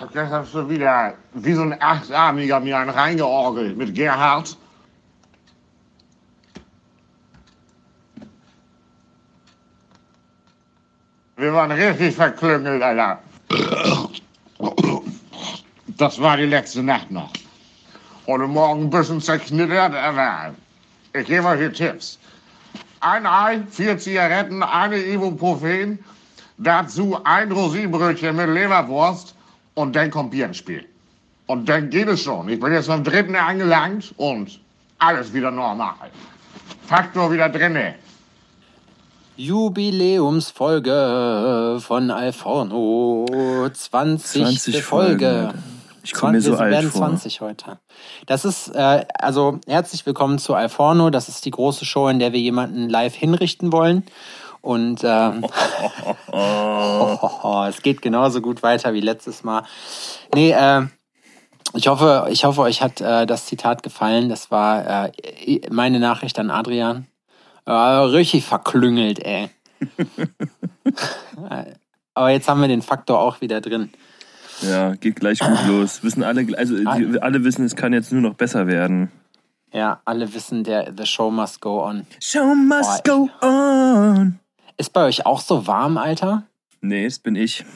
Jetzt hast du wieder wie so ein Achtarmiger mir einen reingeorgelt mit Gerhard. Wir waren richtig verklüngelt, Alter. Das war die letzte Nacht noch. Heute Morgen ein bisschen zerknittert, aber ich gebe euch hier Tipps. Ein Ei, vier Zigaretten, eine Ibuprofen, dazu ein Rosinenbrötchen mit Leberwurst und dann kommt Bier ins Spiel. Und dann geht es schon. Ich bin jetzt beim dritten angelangt und alles wieder normal. Faktor wieder drinne. Jubiläumsfolge von Alforno. 20. 20 Folge. Folgen. Ich komme mir so wir alt werden vor. 20 heute. Das ist, äh, also herzlich willkommen zu Alforno. Das ist die große Show, in der wir jemanden live hinrichten wollen. Und ähm, es geht genauso gut weiter wie letztes Mal. Nee, äh, ich hoffe, ich hoffe, euch hat äh, das Zitat gefallen. Das war äh, meine Nachricht an Adrian. Äh, richtig verklüngelt, ey. Aber jetzt haben wir den Faktor auch wieder drin. Ja, geht gleich gut los. Wissen alle, also die, alle wissen, es kann jetzt nur noch besser werden. Ja, alle wissen, der The Show must go on. Show must Boah, go on. Ist bei euch auch so warm, Alter? Nee, das bin ich.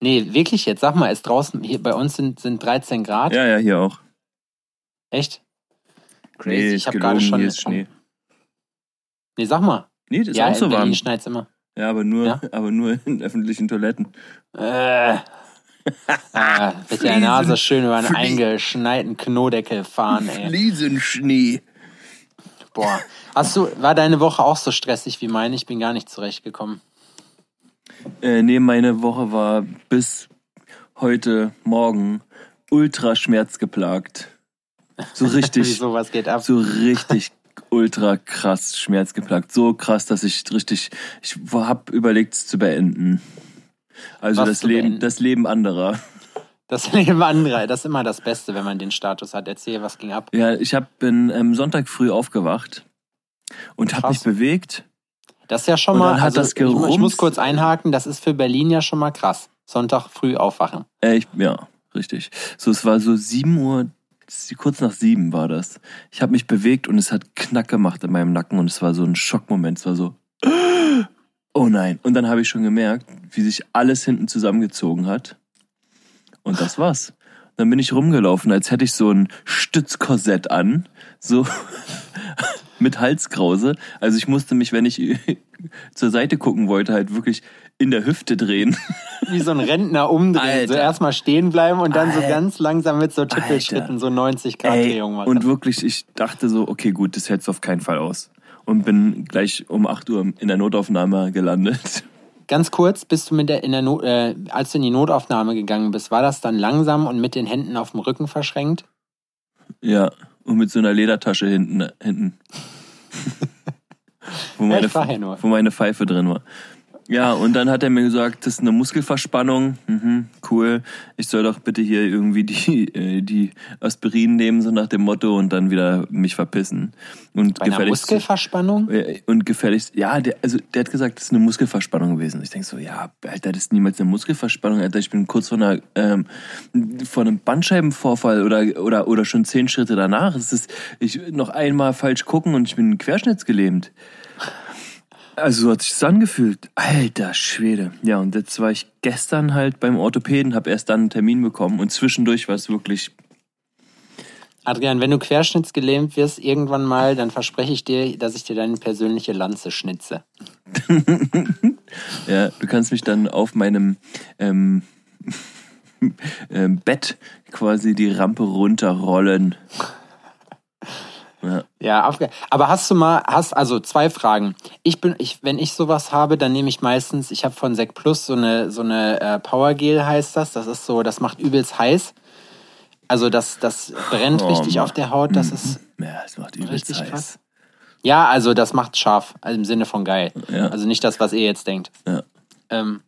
Nee, wirklich jetzt, sag mal, ist draußen, hier bei uns sind, sind 13 Grad. Ja, ja, hier auch. Echt? Crazy, Nee, ich habe gerade schon. hier ist Schnee. Nee, sag mal. Nee, das ist ja, auch so warm. schneit's immer. Ja, aber nur, Ja? aber nur in öffentlichen Toiletten. Äh. ah, mit der Nase schön über einen Flie- eingeschneiten Knodeckel fahren, ey. Fliesenschnee. Boah. Hast du, war deine Woche auch so stressig wie meine? Ich bin gar nicht zurechtgekommen. Äh, nee, meine Woche war bis heute Morgen ultra schmerzgeplagt. So richtig. Wieso, was geht ab? so richtig ultra krass schmerzgeplagt. So krass, dass ich richtig, ich hab überlegt, es zu beenden. Also Was das Leben, beenden? das Leben anderer. Das ist immer das Beste, wenn man den Status hat. Erzähl, was ging ab? Ja, ich hab, bin ähm, Sonntag früh aufgewacht und habe mich bewegt. Das ist ja schon mal, hat also das ich, ich muss kurz einhaken, das ist für Berlin ja schon mal krass. Sonntag früh aufwachen. Äh, ich, ja, richtig. So, es war so 7 Uhr, kurz nach sieben war das. Ich habe mich bewegt und es hat Knack gemacht in meinem Nacken und es war so ein Schockmoment. Es war so, oh nein. Und dann habe ich schon gemerkt, wie sich alles hinten zusammengezogen hat. Und das war's. Dann bin ich rumgelaufen, als hätte ich so ein Stützkorsett an, so mit Halskrause. Also ich musste mich, wenn ich zur Seite gucken wollte, halt wirklich in der Hüfte drehen. Wie so ein Rentner umdrehen. So Alter. erstmal stehen bleiben und dann so Alter. ganz langsam mit so Tippelschritten so 90 Grad Ey, Drehung machen. und wirklich, ich dachte so, okay, gut, das hältst du auf keinen Fall aus. Und bin gleich um 8 Uhr in der Notaufnahme gelandet. Ganz kurz, bist du mit der, in der Not, äh, als du in die Notaufnahme gegangen bist, war das dann langsam und mit den Händen auf dem Rücken verschränkt? Ja, und mit so einer Ledertasche hinten. hinten. wo, meine, ja wo meine Pfeife drin war. Ja, und dann hat er mir gesagt, das ist eine Muskelverspannung. Mhm, cool. Ich soll doch bitte hier irgendwie die, äh, die Aspirin nehmen, so nach dem Motto, und dann wieder mich verpissen. Und Bei gefälligst- Muskelverspannung? Und gefälligst, ja, der, also der hat gesagt, das ist eine Muskelverspannung gewesen. Ich denke so, ja, Alter, das ist niemals eine Muskelverspannung, Alter. Ich bin kurz vor einer, ähm, vor einem Bandscheibenvorfall oder, oder, oder schon zehn Schritte danach. Es ist, ich noch einmal falsch gucken und ich bin querschnittsgelähmt. Also so hat sich das angefühlt. Alter Schwede. Ja, und jetzt war ich gestern halt beim Orthopäden, habe erst dann einen Termin bekommen und zwischendurch war es wirklich Adrian, wenn du querschnittsgelähmt wirst irgendwann mal, dann verspreche ich dir, dass ich dir deine persönliche Lanze schnitze. Ja, du kannst mich dann auf meinem ähm, ähm, Bett quasi die Rampe runterrollen. Ja. Ja, aber hast du mal, hast also zwei Fragen. Ich bin, ich, wenn ich sowas habe, dann nehme ich meistens, ich habe von Sec Plus so eine so eine äh, Powergel heißt das. Das ist so, das macht übelst heiß. Also das das brennt Oh, richtig Mann. auf der Haut. Das ist ja, es macht übelst richtig heiß. krass. Ja, also das macht scharf, also im Sinne von geil. Ja. Also nicht das, was ihr jetzt denkt. Ja. Ähm,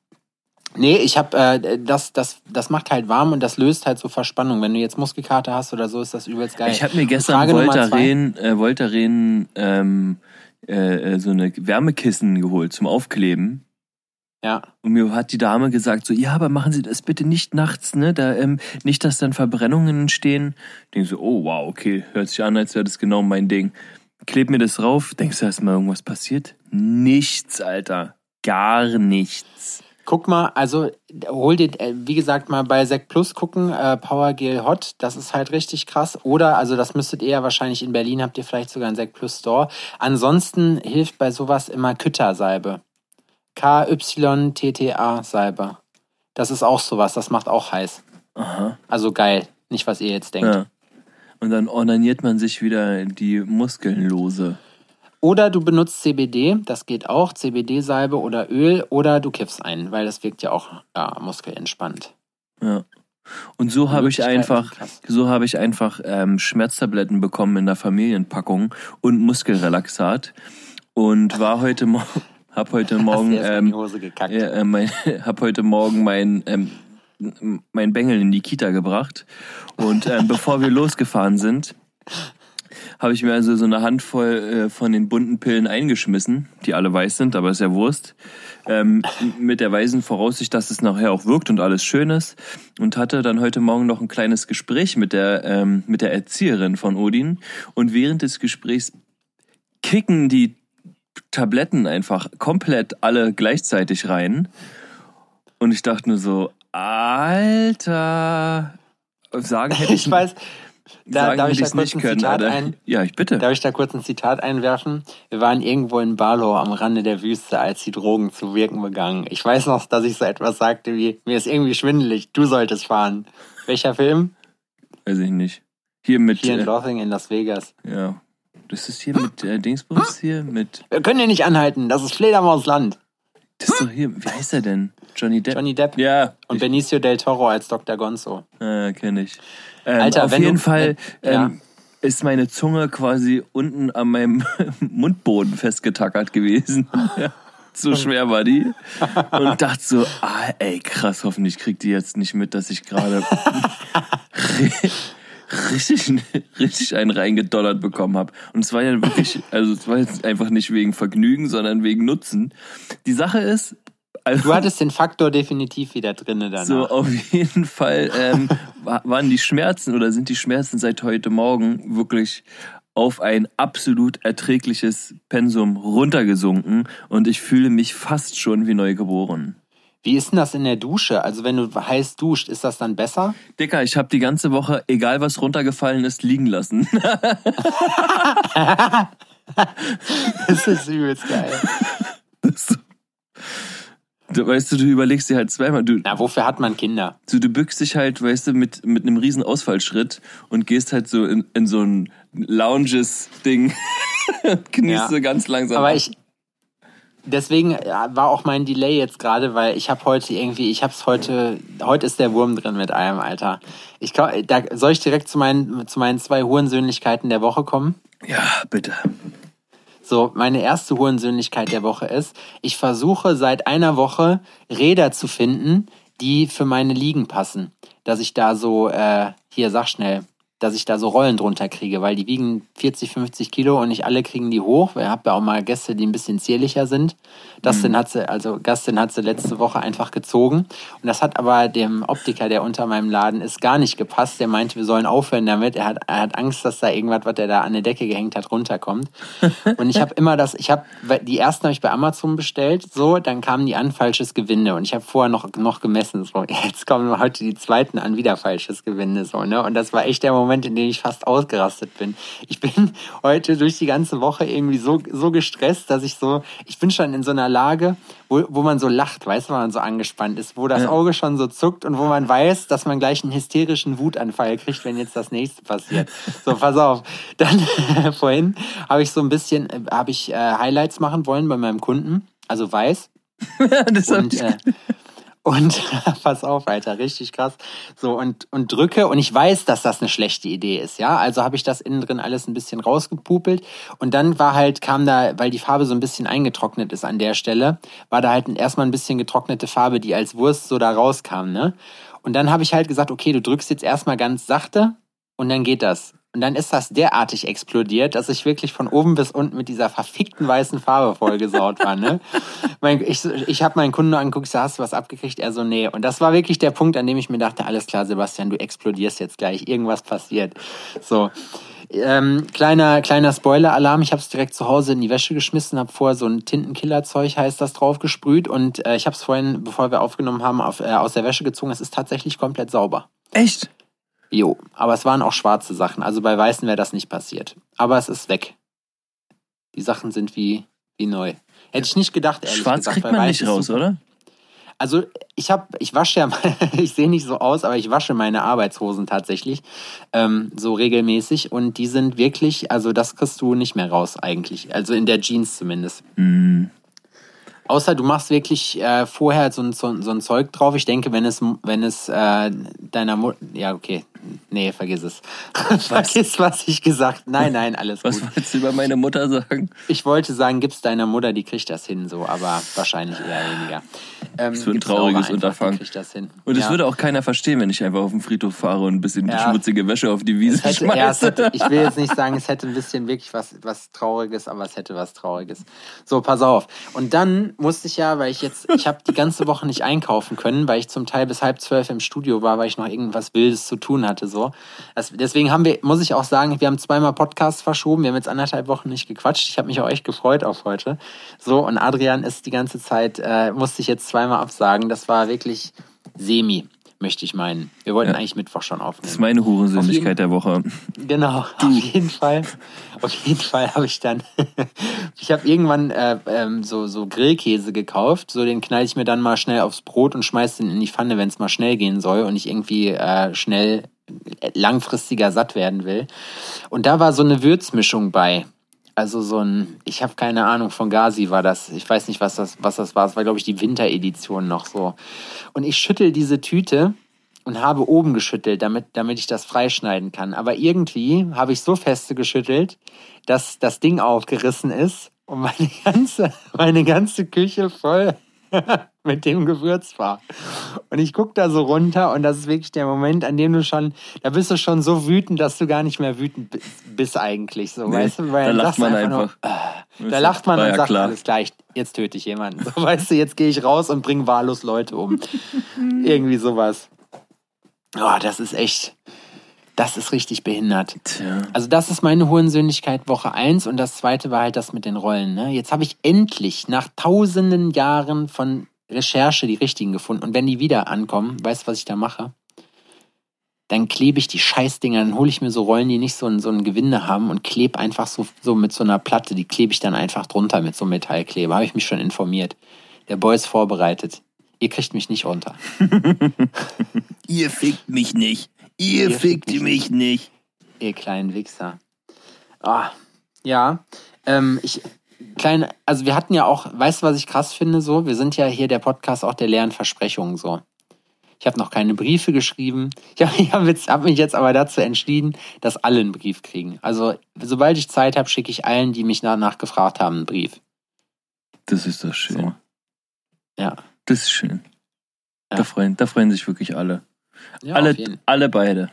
nee, ich habe äh, das, das, das macht halt warm und das löst halt so Verspannung. Wenn du jetzt Muskelkater hast oder so, ist das übelst geil. Ich habe mir gestern. Voltaren, äh, Voltaren ähm, äh, äh, so eine Wärmekissen geholt zum Aufkleben. Ja. Und mir hat die Dame gesagt so, ja, aber machen Sie das bitte nicht nachts, ne? Da, ähm, nicht, dass dann Verbrennungen entstehen. Ich denke so, oh wow, okay, hört sich an, als wäre das genau mein Ding. Kleb mir das rauf, denkst du, ist mal irgendwas passiert? Nichts, Alter. Gar nichts. Guck mal, also hol dir, äh, wie gesagt, mal bei Sec Plus gucken, äh, Power Gel Hot, das ist halt richtig krass. Oder, also das müsstet ihr ja wahrscheinlich in Berlin, habt ihr vielleicht sogar einen Sec Plus Store. Ansonsten hilft bei sowas immer Küttersalbe. K-Y-T-T-A-Salbe. Das ist auch sowas, das macht auch heiß. Aha. Also geil, nicht was ihr jetzt denkt. Ja. Und dann ornaniert man sich wieder die Muskeln lose. Oder du benutzt CBD, das geht auch, CBD-Salbe oder Öl, oder du kiffst ein, weil das wirkt ja auch ja, muskelentspannt. Ja. Und so habe ich einfach, so habe ich einfach ähm, Schmerztabletten bekommen in der Familienpackung und Muskelrelaxat und war heute Morgen, hab heute Morgen, ähm, Hose gekackt. ja, äh, mein, hab heute Morgen mein ähm, mein Bengel in die Kita gebracht und ähm, bevor wir losgefahren sind, habe ich mir also so eine Handvoll äh, von den bunten Pillen eingeschmissen, die alle weiß sind, aber ist ja Wurst, ähm, mit der weisen Voraussicht, dass es nachher auch wirkt und alles schön ist. Und hatte dann heute Morgen noch ein kleines Gespräch mit der ähm, mit der Erzieherin von Odin. Und während des Gesprächs kicken die Tabletten einfach komplett alle gleichzeitig rein. Und ich dachte nur so, Alter, sagen hätte ich, Ich weiß, da, sagen darf ich da kurz ein Zitat Alter. ein, Ja, ich bitte. Darf ich da kurz ein Zitat einwerfen? Wir waren irgendwo in Barlow am Rande der Wüste, als die Drogen zu wirken begannen. Ich weiß noch, dass ich so etwas sagte wie, mir ist irgendwie schwindelig, du solltest fahren. Welcher Film? Weiß ich nicht. Hier mit, Hier in äh, Lothing in Las Vegas. ja. Das ist hier mit äh, Dingsbums hier mit, Wir können hier nicht anhalten, das ist Fledermausland. das ist doch hier, wie heißt er denn? Johnny Depp? Johnny Depp Ja. und Benicio del Toro als Dr. Gonzo. äh, kenne ich. Ähm, Alter, auf jeden du- Fall wenn- ja. ähm, ist meine Zunge quasi unten an meinem Mundboden festgetackert gewesen. So schwer war die. Und dachte so, ah, ey, krass, hoffentlich kriegt die jetzt nicht mit, dass ich gerade richtig, richtig einen reingedollert bekommen habe. Und es war ja wirklich, also es war jetzt einfach nicht wegen Vergnügen, sondern wegen Nutzen. Die Sache ist, also, Du hattest den Faktor definitiv wieder drinne danach. so, auf jeden Fall ähm, wa- waren die Schmerzen oder sind die Schmerzen seit heute Morgen wirklich auf ein absolut erträgliches Pensum runtergesunken und ich fühle mich fast schon wie neugeboren. Wie ist denn das in der Dusche? Also wenn du heiß duscht, ist das dann besser? Dicker, ich habe die ganze Woche, egal was runtergefallen ist, liegen lassen. Das ist übelst geil. Du, weißt du, du überlegst dir halt zweimal, du, Na, wofür hat man Kinder? du, du bückst dich halt, weißt du, mit, mit einem riesen Ausfallschritt und gehst halt so in, in so ein Lounges-Ding genießt Ja. so ganz langsam. Aber ich. Deswegen ja, war auch mein Delay jetzt gerade, weil ich habe heute irgendwie, ich habe es heute, heute ist der Wurm drin mit allem, Alter. Ich glaub, da soll ich direkt zu meinen, zu meinen zwei Hurensöhnlichkeiten der Woche kommen. Ja, bitte. So, meine erste Hurensöhnlichkeit der Woche ist, ich versuche seit einer Woche Räder zu finden, die für meine Liegen passen. Dass ich da so, äh, hier, sag schnell, dass ich da so Rollen drunter kriege, weil die wiegen 40, 50 Kilo und nicht alle kriegen die hoch. Ich habe ja auch mal Gäste, die ein bisschen zierlicher sind. Dustin hat sie, also Gastin hat sie letzte Woche einfach gezogen. Und das hat aber dem Optiker, der unter meinem Laden ist, gar nicht gepasst. Der meinte, wir sollen aufhören damit. Er hat, er hat Angst, dass da irgendwas, was er da an der Decke gehängt hat, runterkommt. Und ich habe immer das, ich habe, die ersten habe ich bei Amazon bestellt, so, dann kamen die an, falsches Gewinde. Und ich habe vorher noch, noch gemessen, so, jetzt kommen heute die zweiten an, wieder falsches Gewinde, so, ne? Und das war echt der Moment, in dem ich fast ausgerastet bin. Ich bin heute durch die ganze Woche irgendwie so, so gestresst, dass ich so, ich bin schon in so einer Lage, wo, wo man so lacht, weißt du, wenn man so angespannt ist, wo das. Auge schon so zuckt und wo man weiß, dass man gleich einen hysterischen Wutanfall kriegt, wenn jetzt das nächste passiert. So, pass auf. Dann vorhin habe ich so ein bisschen, habe ich äh, Highlights machen wollen bei meinem Kunden, also weiß. das Und, ich, äh, und pass auf, Alter, richtig krass. So, und, und drücke, und ich weiß, dass das eine schlechte Idee ist, ja. Also habe ich das innen drin alles ein bisschen rausgepupelt. Und dann war halt, kam da, weil die Farbe so ein bisschen eingetrocknet ist an der Stelle, war da halt erstmal ein bisschen getrocknete Farbe, die als Wurst so da rauskam, ne? Und dann habe ich halt gesagt, okay, du drückst jetzt erstmal ganz sachte und dann geht das. Und dann ist das derartig explodiert, dass ich wirklich von oben bis unten mit dieser verfickten weißen Farbe vollgesaut war. Ne? Mein, ich ich habe meinen Kunden angeguckt, ich so, hast du was abgekriegt? Er so, nee. Und das war wirklich der Punkt, an dem ich mir dachte, alles klar, Sebastian, du explodierst jetzt gleich, irgendwas passiert. So. Ähm, kleiner kleiner Spoiler-Alarm, ich habe es direkt zu Hause in die Wäsche geschmissen, habe vorher so ein Tintenkiller-Zeug, heißt das, drauf gesprüht und äh, ich habe es vorhin, bevor wir aufgenommen haben, auf, äh, aus der Wäsche gezogen. Es ist tatsächlich komplett sauber. Echt? Jo, aber es waren auch schwarze Sachen. Also bei weißen wäre das nicht passiert. Aber es ist weg. Die Sachen sind wie, wie neu. Hätte ich nicht gedacht, ehrlich Schwarz gesagt. kriegt man weiß nicht raus, super. oder? Also ich habe, ich wasche ja, ich sehe nicht so aus, aber ich wasche meine Arbeitshosen tatsächlich ähm, so regelmäßig und die sind wirklich, also das kriegst du nicht mehr raus eigentlich. Also in der Jeans zumindest. Hm. Außer du machst wirklich äh, vorher so, ein- so, so ein Zeug drauf. Ich denke, wenn es, wenn es äh, deiner Mutter. Ja, okay. Nee, vergiss es. vergiss, was ich gesagt Nein, nein, alles Was gut. wolltest du über meine Mutter sagen? Ich wollte sagen, gib's deiner Mutter, die kriegt das hin, so, aber wahrscheinlich eher weniger. Ähm, Das wird ein trauriges einfach, Unterfangen. Und das Ja. würde auch keiner verstehen, wenn ich einfach auf den Friedhof fahre und ein bisschen Ja. schmutzige Wäsche auf die Wiese Es hätte, ja, es schmeiße. hätte, ich will jetzt nicht sagen, es hätte ein bisschen wirklich was, was Trauriges, aber es hätte was Trauriges. So, pass auf. Und dann musste ich ja, weil ich jetzt, ich habe die ganze Woche nicht einkaufen können, weil ich zum Teil bis halb zwölf im Studio war, weil ich noch irgendwas Wildes zu tun hatte. So. Das, deswegen haben wir, muss ich auch sagen, wir haben zweimal Podcasts verschoben. Wir haben jetzt anderthalb Wochen nicht gequatscht. Ich habe mich auch echt gefreut auf heute. So, und Adrian ist die ganze Zeit, äh, musste ich jetzt zweimal absagen. Das war wirklich semi, möchte ich meinen. Wir wollten Ja. eigentlich Mittwoch schon aufnehmen. Das ist meine Auf jeden- Hurensöhnlichkeit der Woche. Genau, auf jeden Fall. Auf jeden Fall habe ich dann, ich habe irgendwann äh, ähm, so, so Grillkäse gekauft. So den knall ich mir dann mal schnell aufs Brot und schmeiß den in die Pfanne, wenn es mal schnell gehen soll und ich irgendwie äh, schnell äh, langfristiger satt werden will. Und da war so eine Würzmischung bei. Also so ein, ich habe keine Ahnung, von Gazi war das. Ich weiß nicht, was das, was das war. Es war, glaube ich, die Winteredition noch so. Und ich schüttel diese Tüte und habe oben geschüttelt, damit, damit ich das freischneiden kann. Aber irgendwie habe ich so feste geschüttelt, dass das Ding aufgerissen ist und meine ganze, meine ganze Küche voll mit dem Gewürz war. Und ich gucke da so runter und das ist wirklich der Moment, an dem du schon, da bist du schon so wütend, dass du gar nicht mehr wütend bi- bist eigentlich. So, Nee, weißt du, weil da lacht man nur, einfach. ah, da lacht man und ja sagt, klar. alles klar, ich, jetzt töte ich jemanden. So, weißt du, jetzt gehe ich raus und bringe wahllos Leute um. Irgendwie sowas. Oh, das ist echt, das ist richtig behindert. Tja. Also das ist meine Hurensöhnlichkeit Woche 1 und das zweite war halt das mit den Rollen. Ne? Jetzt habe ich endlich nach tausenden Jahren von Recherche die richtigen gefunden. Und wenn die wieder ankommen, weißt du, was ich da mache? Dann klebe ich die Scheißdinger, dann hole ich mir so Rollen, die nicht so ein, so ein Gewinde haben und klebe einfach so, so mit so einer Platte, die klebe ich dann einfach drunter mit so einem Metallkleber. Habe ich mich schon informiert. Der Boy ist vorbereitet. Ihr kriegt mich nicht runter. Ihr fickt mich nicht. Ihr, Ihr fickt fickt mich nicht. Ihr kleinen Wichser. Ah, ja. Ähm, ich, kleine, also wir hatten ja auch, weißt du, was ich krass finde, so? Wir sind ja hier der Podcast auch der leeren Versprechungen, so. Ich habe noch keine Briefe geschrieben. Ich habe hab mich jetzt aber dazu entschieden, dass alle einen Brief kriegen. Also, sobald ich Zeit habe, schicke ich allen, die mich danach gefragt haben, einen Brief. Das ist doch schön. So. Ja. Das ist schön. Ja. Da, freuen, da freuen sich wirklich alle. ja alle, alle beide.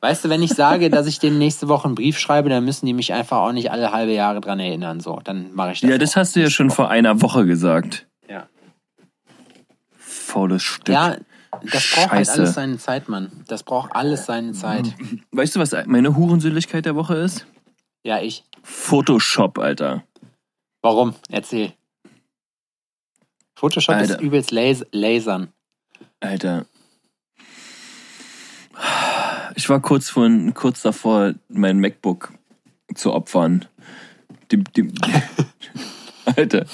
Weißt du, wenn ich sage, dass ich denen nächste Woche einen Brief schreibe, dann müssen die mich einfach auch nicht alle halbe Jahre dran erinnern. So, dann mache ich das. Ja, das auch. hast du ja schon vor einer Woche gesagt. Ja. Faules Stück. Ja, das braucht halt Scheiße. alles seine Zeit, Mann. Das braucht alles seine Zeit. Weißt du, was meine Hurensühnlichkeit der Woche ist? Ja, ich. Photoshop, Alter. Warum? Erzähl. Photoshop Alter. ist übelst las lasern. Alter. Ich war kurz, vor, kurz davor, mein MacBook zu opfern. Dem, dem, Alter.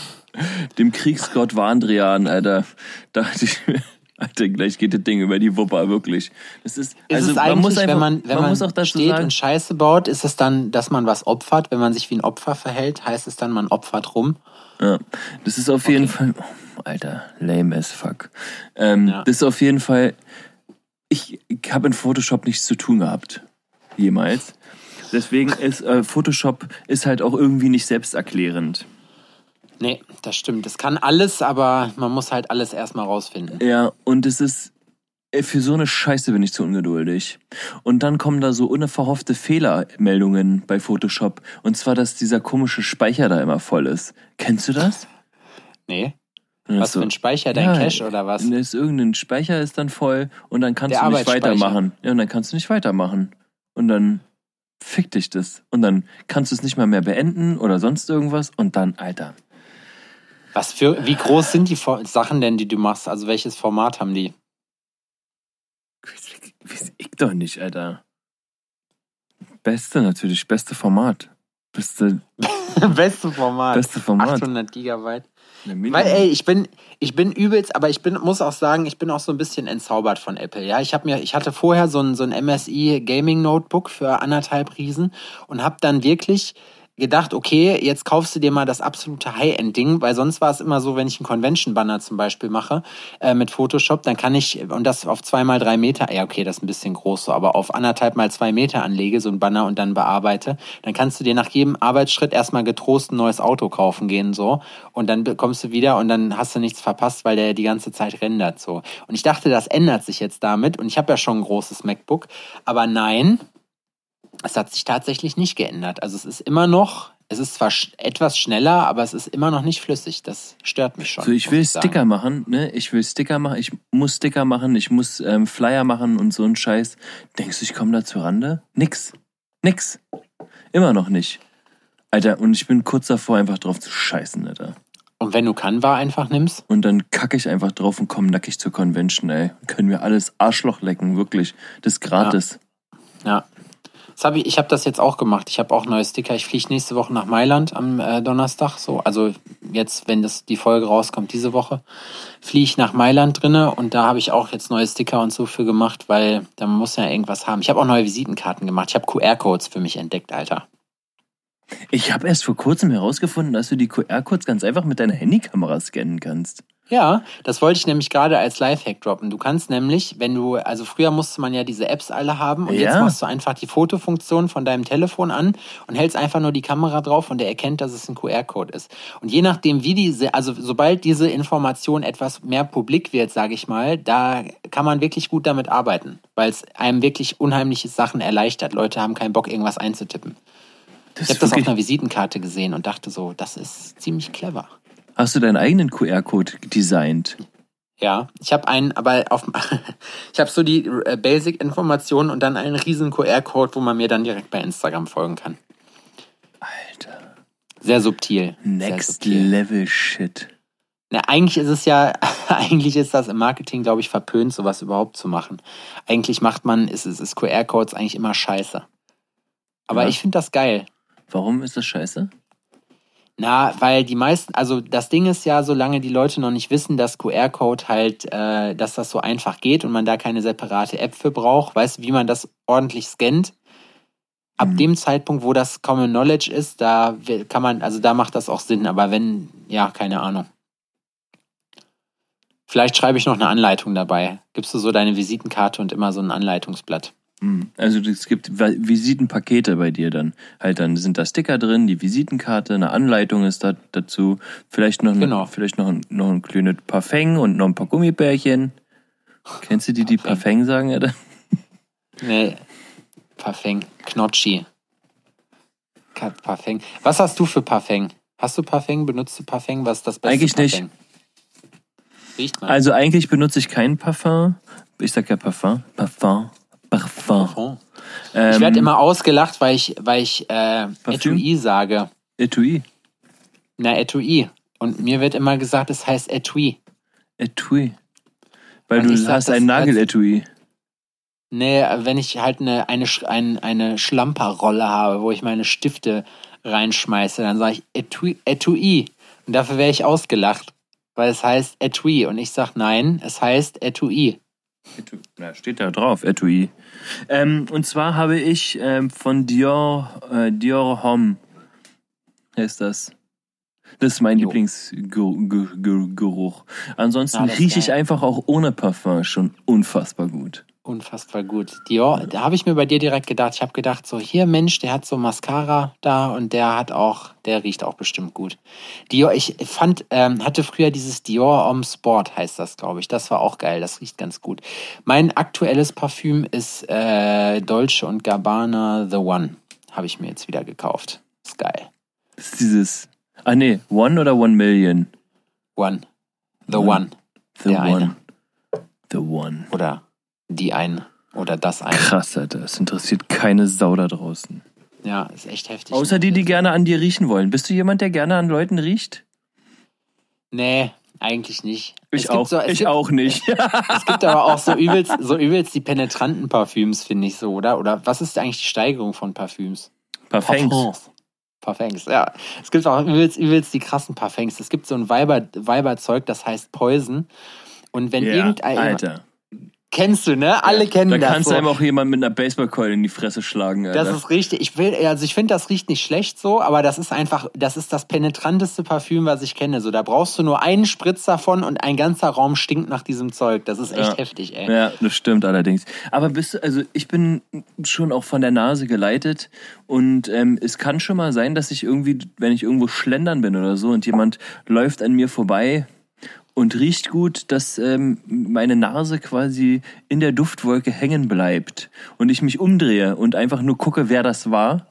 Dem Kriegsgott Wandrian, Alter. Da dachte ich mir, Alter, gleich geht das Ding über die Wupper, wirklich. Das ist, Ist also es eigentlich, man muss einfach, wenn man, wenn man, muss auch dazu steht sagen, und Scheiße baut, ist es dann, dass man was opfert? Wenn man sich wie ein Opfer verhält, heißt es dann, man opfert rum? Ja, das ist auf jeden Fall. Oh, Alter, lame as fuck. Ähm, Ja. Das ist auf jeden Fall. Ich, ich habe in Photoshop nichts zu tun gehabt. Jemals. Deswegen ist äh, Photoshop ist halt auch irgendwie nicht selbsterklärend. Nee, das stimmt. Es kann alles, aber man muss halt alles erstmal rausfinden. Ja, und es ist. Ey, Für so eine Scheiße bin ich zu ungeduldig. Und dann kommen da so unverhoffte Fehlermeldungen bei Photoshop. Und zwar, dass dieser komische Speicher da immer voll ist. Kennst du das? Nee. Was so, für ein Speicher? Dein Ja, Cache oder was? Ist irgendein Speicher ist dann voll und dann kannst Der du nicht weitermachen. Ja, und dann kannst du nicht weitermachen. Und dann fick dich das. Und dann kannst du es nicht mal mehr beenden oder sonst irgendwas. Und dann, Alter. Was für, wie groß sind die Sachen denn, die du machst? Also welches Format haben die? Weiß ich doch nicht, Alter. Beste natürlich, beste Format. Beste, Beste Format. beste Format. 800 Gigabyte. Weil, ey, ich bin, ich bin übelst, aber ich bin, muss auch sagen, ich bin auch so ein bisschen entzaubert von Apple. Ja, ich mir, ich hatte vorher so ein, so ein MSI Gaming Notebook für anderthalb Riesen und habe dann wirklich gedacht, okay, jetzt kaufst du dir mal das absolute High-End-Ding, weil sonst war es immer so, wenn ich einen Convention-Banner zum Beispiel mache äh, mit Photoshop, dann kann ich, und das auf zwei mal drei Meter, ja okay, das ist ein bisschen groß so, aber auf anderthalb mal zwei Meter anlege, so ein Banner und dann bearbeite, dann kannst du dir nach jedem Arbeitsschritt erstmal getrost ein neues Auto kaufen gehen so. Und dann kommst du wieder und dann hast du nichts verpasst, weil der die ganze Zeit rendert so. Und ich dachte, das ändert sich jetzt damit. Und ich habe ja schon ein großes MacBook, aber nein, es hat sich tatsächlich nicht geändert. Also es ist immer noch, es ist zwar sch etwas schneller, aber es ist immer noch nicht flüssig. Das stört mich schon. So, ich will sagen. Sticker machen, ne? Ich will Sticker machen, ich muss Sticker machen, ich muss ähm, Flyer machen und so ein Scheiß. Denkst du, ich komme da zur Rande? Nix. Nix. Immer noch nicht. Alter, und ich bin kurz davor, einfach drauf zu scheißen, Alter. Und wenn du Canva einfach nimmst, Und dann kacke ich einfach drauf und komme nackig zur Convention, ey. Können wir alles Arschloch lecken, wirklich. Das ist gratis. ja. Das hab ich ich habe das jetzt auch gemacht. Ich habe auch neue Sticker. Ich fliege nächste Woche nach Mailand am äh, Donnerstag. So, also jetzt, wenn das die Folge rauskommt, diese Woche, fliege ich nach Mailand drinne und da habe ich auch jetzt neue Sticker und so für gemacht, weil da muss ja irgendwas haben. Ich habe auch neue Visitenkarten gemacht. Ich habe QR-Codes für mich entdeckt, Alter. Ich habe erst vor kurzem herausgefunden, dass du die QR-Codes ganz einfach mit deiner Handykamera scannen kannst. Ja, das wollte ich nämlich gerade als Lifehack droppen. Du kannst nämlich, wenn du, also früher musste man ja diese Apps alle haben und jetzt Ja. machst du einfach die Fotofunktion von deinem Telefon an und hältst einfach nur die Kamera drauf und der erkennt, dass es ein QR-Code ist. Und je nachdem, wie diese, also sobald diese Information etwas mehr publik wird, sage ich mal, da kann man wirklich gut damit arbeiten, weil es einem wirklich unheimliche Sachen erleichtert. Leute haben keinen Bock, irgendwas einzutippen. Das Ich habe das auf einer Visitenkarte gesehen und dachte so, das ist ziemlich clever. Hast du deinen eigenen QR-Code designt? Ja, ich habe einen, aber auf, ich habe so die äh, Basic-Informationen und dann einen riesen QR-Code, wo man mir dann direkt bei Instagram folgen kann. Alter. Sehr subtil. sehr Next subtil. Level Shit. Na, eigentlich ist es ja, eigentlich ist das im Marketing, glaube ich, verpönt, sowas überhaupt zu machen. Eigentlich macht man, ist es ist QR-Codes eigentlich immer scheiße. Aber Ja. ich finde das geil. Warum ist das scheiße? Na, weil die meisten, also das Ding ist ja, solange die Leute noch nicht wissen, dass QR-Code halt, äh, dass das so einfach geht und man da keine separate App für braucht, weißt du, wie man das ordentlich scannt. Ab Mhm. dem Zeitpunkt, wo das Common Knowledge ist, da kann man, also da macht das auch Sinn, aber wenn, ja, keine Ahnung. Vielleicht schreibe ich noch eine Anleitung dabei. Gibst du so deine Visitenkarte und immer so ein Anleitungsblatt. Also es gibt Visitenpakete bei dir dann. Halt dann sind da Sticker drin, die Visitenkarte, eine Anleitung ist da dazu, vielleicht noch, Genau. ein, vielleicht noch, ein, noch ein kleines Parfum und noch ein paar Gummibärchen. Kennst du die, die Parfum. Parfum sagen, Alter? Nee, Parfum, Knotschi. Parfum. Was hast du für Parfum? Hast du Parfum? Benutzt du Parfum? Was ist das beste Eigentlich nicht. Parfum? Riecht man. Also eigentlich benutze ich kein Parfum. Ich sag ja Parfum. Parfum. Parfum. Ähm, Ich werde immer ausgelacht, weil ich, weil ich äh, Parfüm? Etui sage. Etui. Na, Etui. Und mir wird immer gesagt, es heißt Etui. Etui. Weil Und du sag, hast ein Nageletui. Nee, wenn ich halt eine, eine, Sch- ein, eine Schlamperrolle habe, wo ich meine Stifte reinschmeiße, dann sage ich Etui, Etui. Und dafür wäre ich ausgelacht, weil es heißt Etui. Und ich sage nein, es heißt Etui. Na, steht da drauf, Etui. Ähm, und zwar habe ich ähm, von Dior, äh, Dior Homme, heißt das. Das ist mein Jo. Lieblingsgeruch. Ansonsten Ah, ist rieche ich einfach auch ohne Parfum schon unfassbar gut. Unfassbar gut. Dior, da habe ich mir bei dir direkt gedacht. Ich habe gedacht, so hier Mensch, der hat so Mascara da und der hat auch, der riecht auch bestimmt gut. Dior, ich fand, ähm, hatte früher dieses Dior Homme Sport, heißt das, glaube ich. Das war auch geil. Das riecht ganz gut. Mein aktuelles Parfüm ist äh, Dolce und Gabbana The One. Habe ich mir jetzt wieder gekauft. Ist geil. Ist dieses. Ah nee, One oder One Million? One. The One. One. The Der One. eine. The One. Oder die eine. Oder das eine. Krass, Alter. Das interessiert keine Sau da draußen. Ja, ist echt heftig. Außer die, die gerne an dir riechen wollen. Bist du jemand, der gerne an Leuten riecht? Nee, eigentlich nicht. Ich Es auch. So, es ich gibt, auch nicht. Es gibt aber auch so übelst, so übelst die penetranten Parfüms, finde ich so, oder? Oder was ist eigentlich die Steigerung von Parfüms? Parfums. Parfums. Parfums, ja. Es gibt auch übelst, übelst die krassen Parfums. Es gibt so ein Weiber, Weiberzeug, das heißt Poison. Und wenn Ja, irgendein. Alter. Kennst du, ne? Alle kennen Da das. kannst so. du einem auch jemand mit einer Baseballkeule in die Fresse schlagen, Alter. Das ist richtig. Ich will, also ich finde, das riecht nicht schlecht so, aber das ist einfach, das ist das penetranteste Parfüm, was ich kenne. So, da brauchst du nur einen Spritz davon und ein ganzer Raum stinkt nach diesem Zeug. Das ist echt Ja. heftig, ey. Ja, das stimmt allerdings. Aber bist du, also ich bin schon auch von der Nase geleitet und ähm, es kann schon mal sein, dass ich irgendwie, wenn ich irgendwo schlendern bin oder so und jemand läuft an mir vorbei und riecht gut, dass ähm, meine Nase quasi in der Duftwolke hängen bleibt und ich mich umdrehe und einfach nur gucke, wer das war.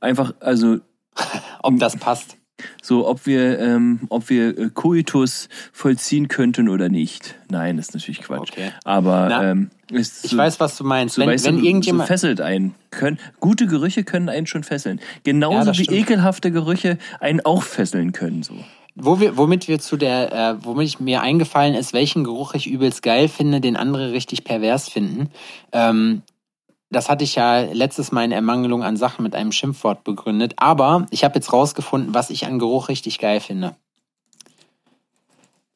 Einfach, also Ob das passt. so, ob wir, ähm, ob wir äh, Coitus vollziehen könnten oder nicht. Nein, das ist natürlich Quatsch. Okay. Aber Na, ähm, ist Ich so, weiß, was du meinst. so, wenn weißt wenn so irgendjemand. fesselt einen. Können, gute Gerüche können einen schon fesseln. Genauso Ja, wie stimmt. ekelhafte Gerüche einen auch fesseln können. So. Wo wir, womit wir zu der, äh, womit mir eingefallen ist, welchen Geruch ich übelst geil finde, den andere richtig pervers finden. Ähm, das hatte ich ja letztes Mal in Ermangelung an Sachen mit einem Schimpfwort begründet. Aber ich habe jetzt rausgefunden, was ich an Geruch richtig geil finde.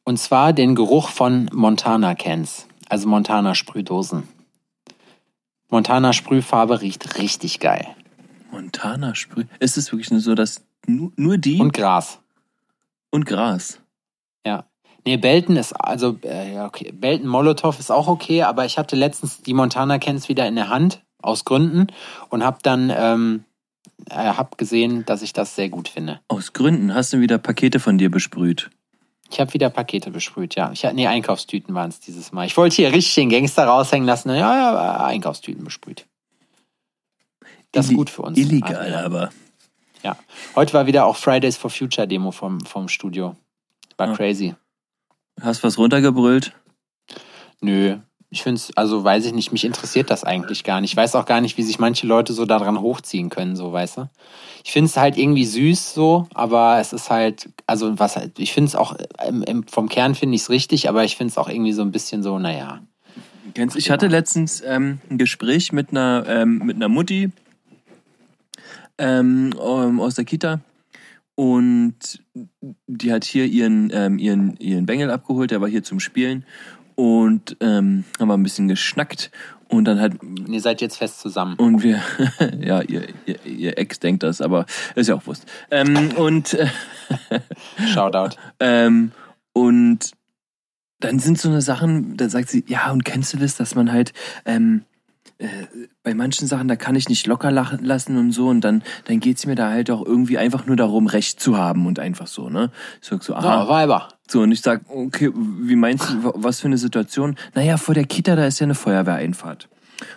Und zwar den Geruch von Montana Cans, also Montana Sprühdosen. Montana Sprühfarbe riecht richtig geil. Montana Sprüh. Ist es wirklich nur so, dass nur, nur die Und und, Gras. Ja. Nee, Belton ist, also, äh, ja, okay. Belton Molotow ist auch okay, aber ich hatte letztens die Montana Cans wieder in der Hand, aus Gründen, und hab dann, ähm, äh, hab gesehen, dass ich das sehr gut finde. Aus Gründen hast du wieder Pakete von dir besprüht. Ich habe wieder Pakete besprüht, ja. Ich nee, Einkaufstüten waren es dieses Mal. Ich wollte hier richtig den Gangster raushängen lassen. Ja, ja, äh, Einkaufstüten besprüht. Das ist Illi- gut für uns. Illegal, aber. Ja. Heute war wieder auch Fridays for Future Demo vom, vom Studio. War Ja. crazy. Hast was runtergebrüllt? Nö. Ich finde es, also weiß ich nicht, mich interessiert das eigentlich gar nicht. Ich weiß auch gar nicht, wie sich manche Leute so daran hochziehen können, so, weißt du? Ich finde es halt irgendwie süß so, aber es ist halt, also was halt, ich finde es auch, im, im, vom Kern finde ich es richtig, aber ich finde es auch irgendwie so ein bisschen so, naja. Kennst, ich hatte letztens ähm, ein Gespräch mit einer, ähm, mit einer Mutti ähm, ähm, aus der Kita und die hat hier ihren, ähm, ihren, ihren Bengel abgeholt, der war hier zum Spielen und ähm, haben wir ein bisschen geschnackt und dann hat ihr seid jetzt fest zusammen. und wir, ja, ihr, ihr, ihr Ex denkt das, aber ist ja auch Wurst. Ähm, und äh, Shoutout. ähm, und dann sind so eine Sachen, da sagt sie, ja, und kennst du das, dass man halt ähm, äh, bei manchen Sachen, da kann ich nicht locker lachen lassen und so, und dann, dann geht's mir da halt auch irgendwie einfach nur darum, Recht zu haben und einfach so, ne? Ich sag so, aha. Ja, Weiber. So, und ich sag, okay, wie meinst du, wa- was für eine Situation? Naja, vor der Kita, da ist ja eine Feuerwehreinfahrt.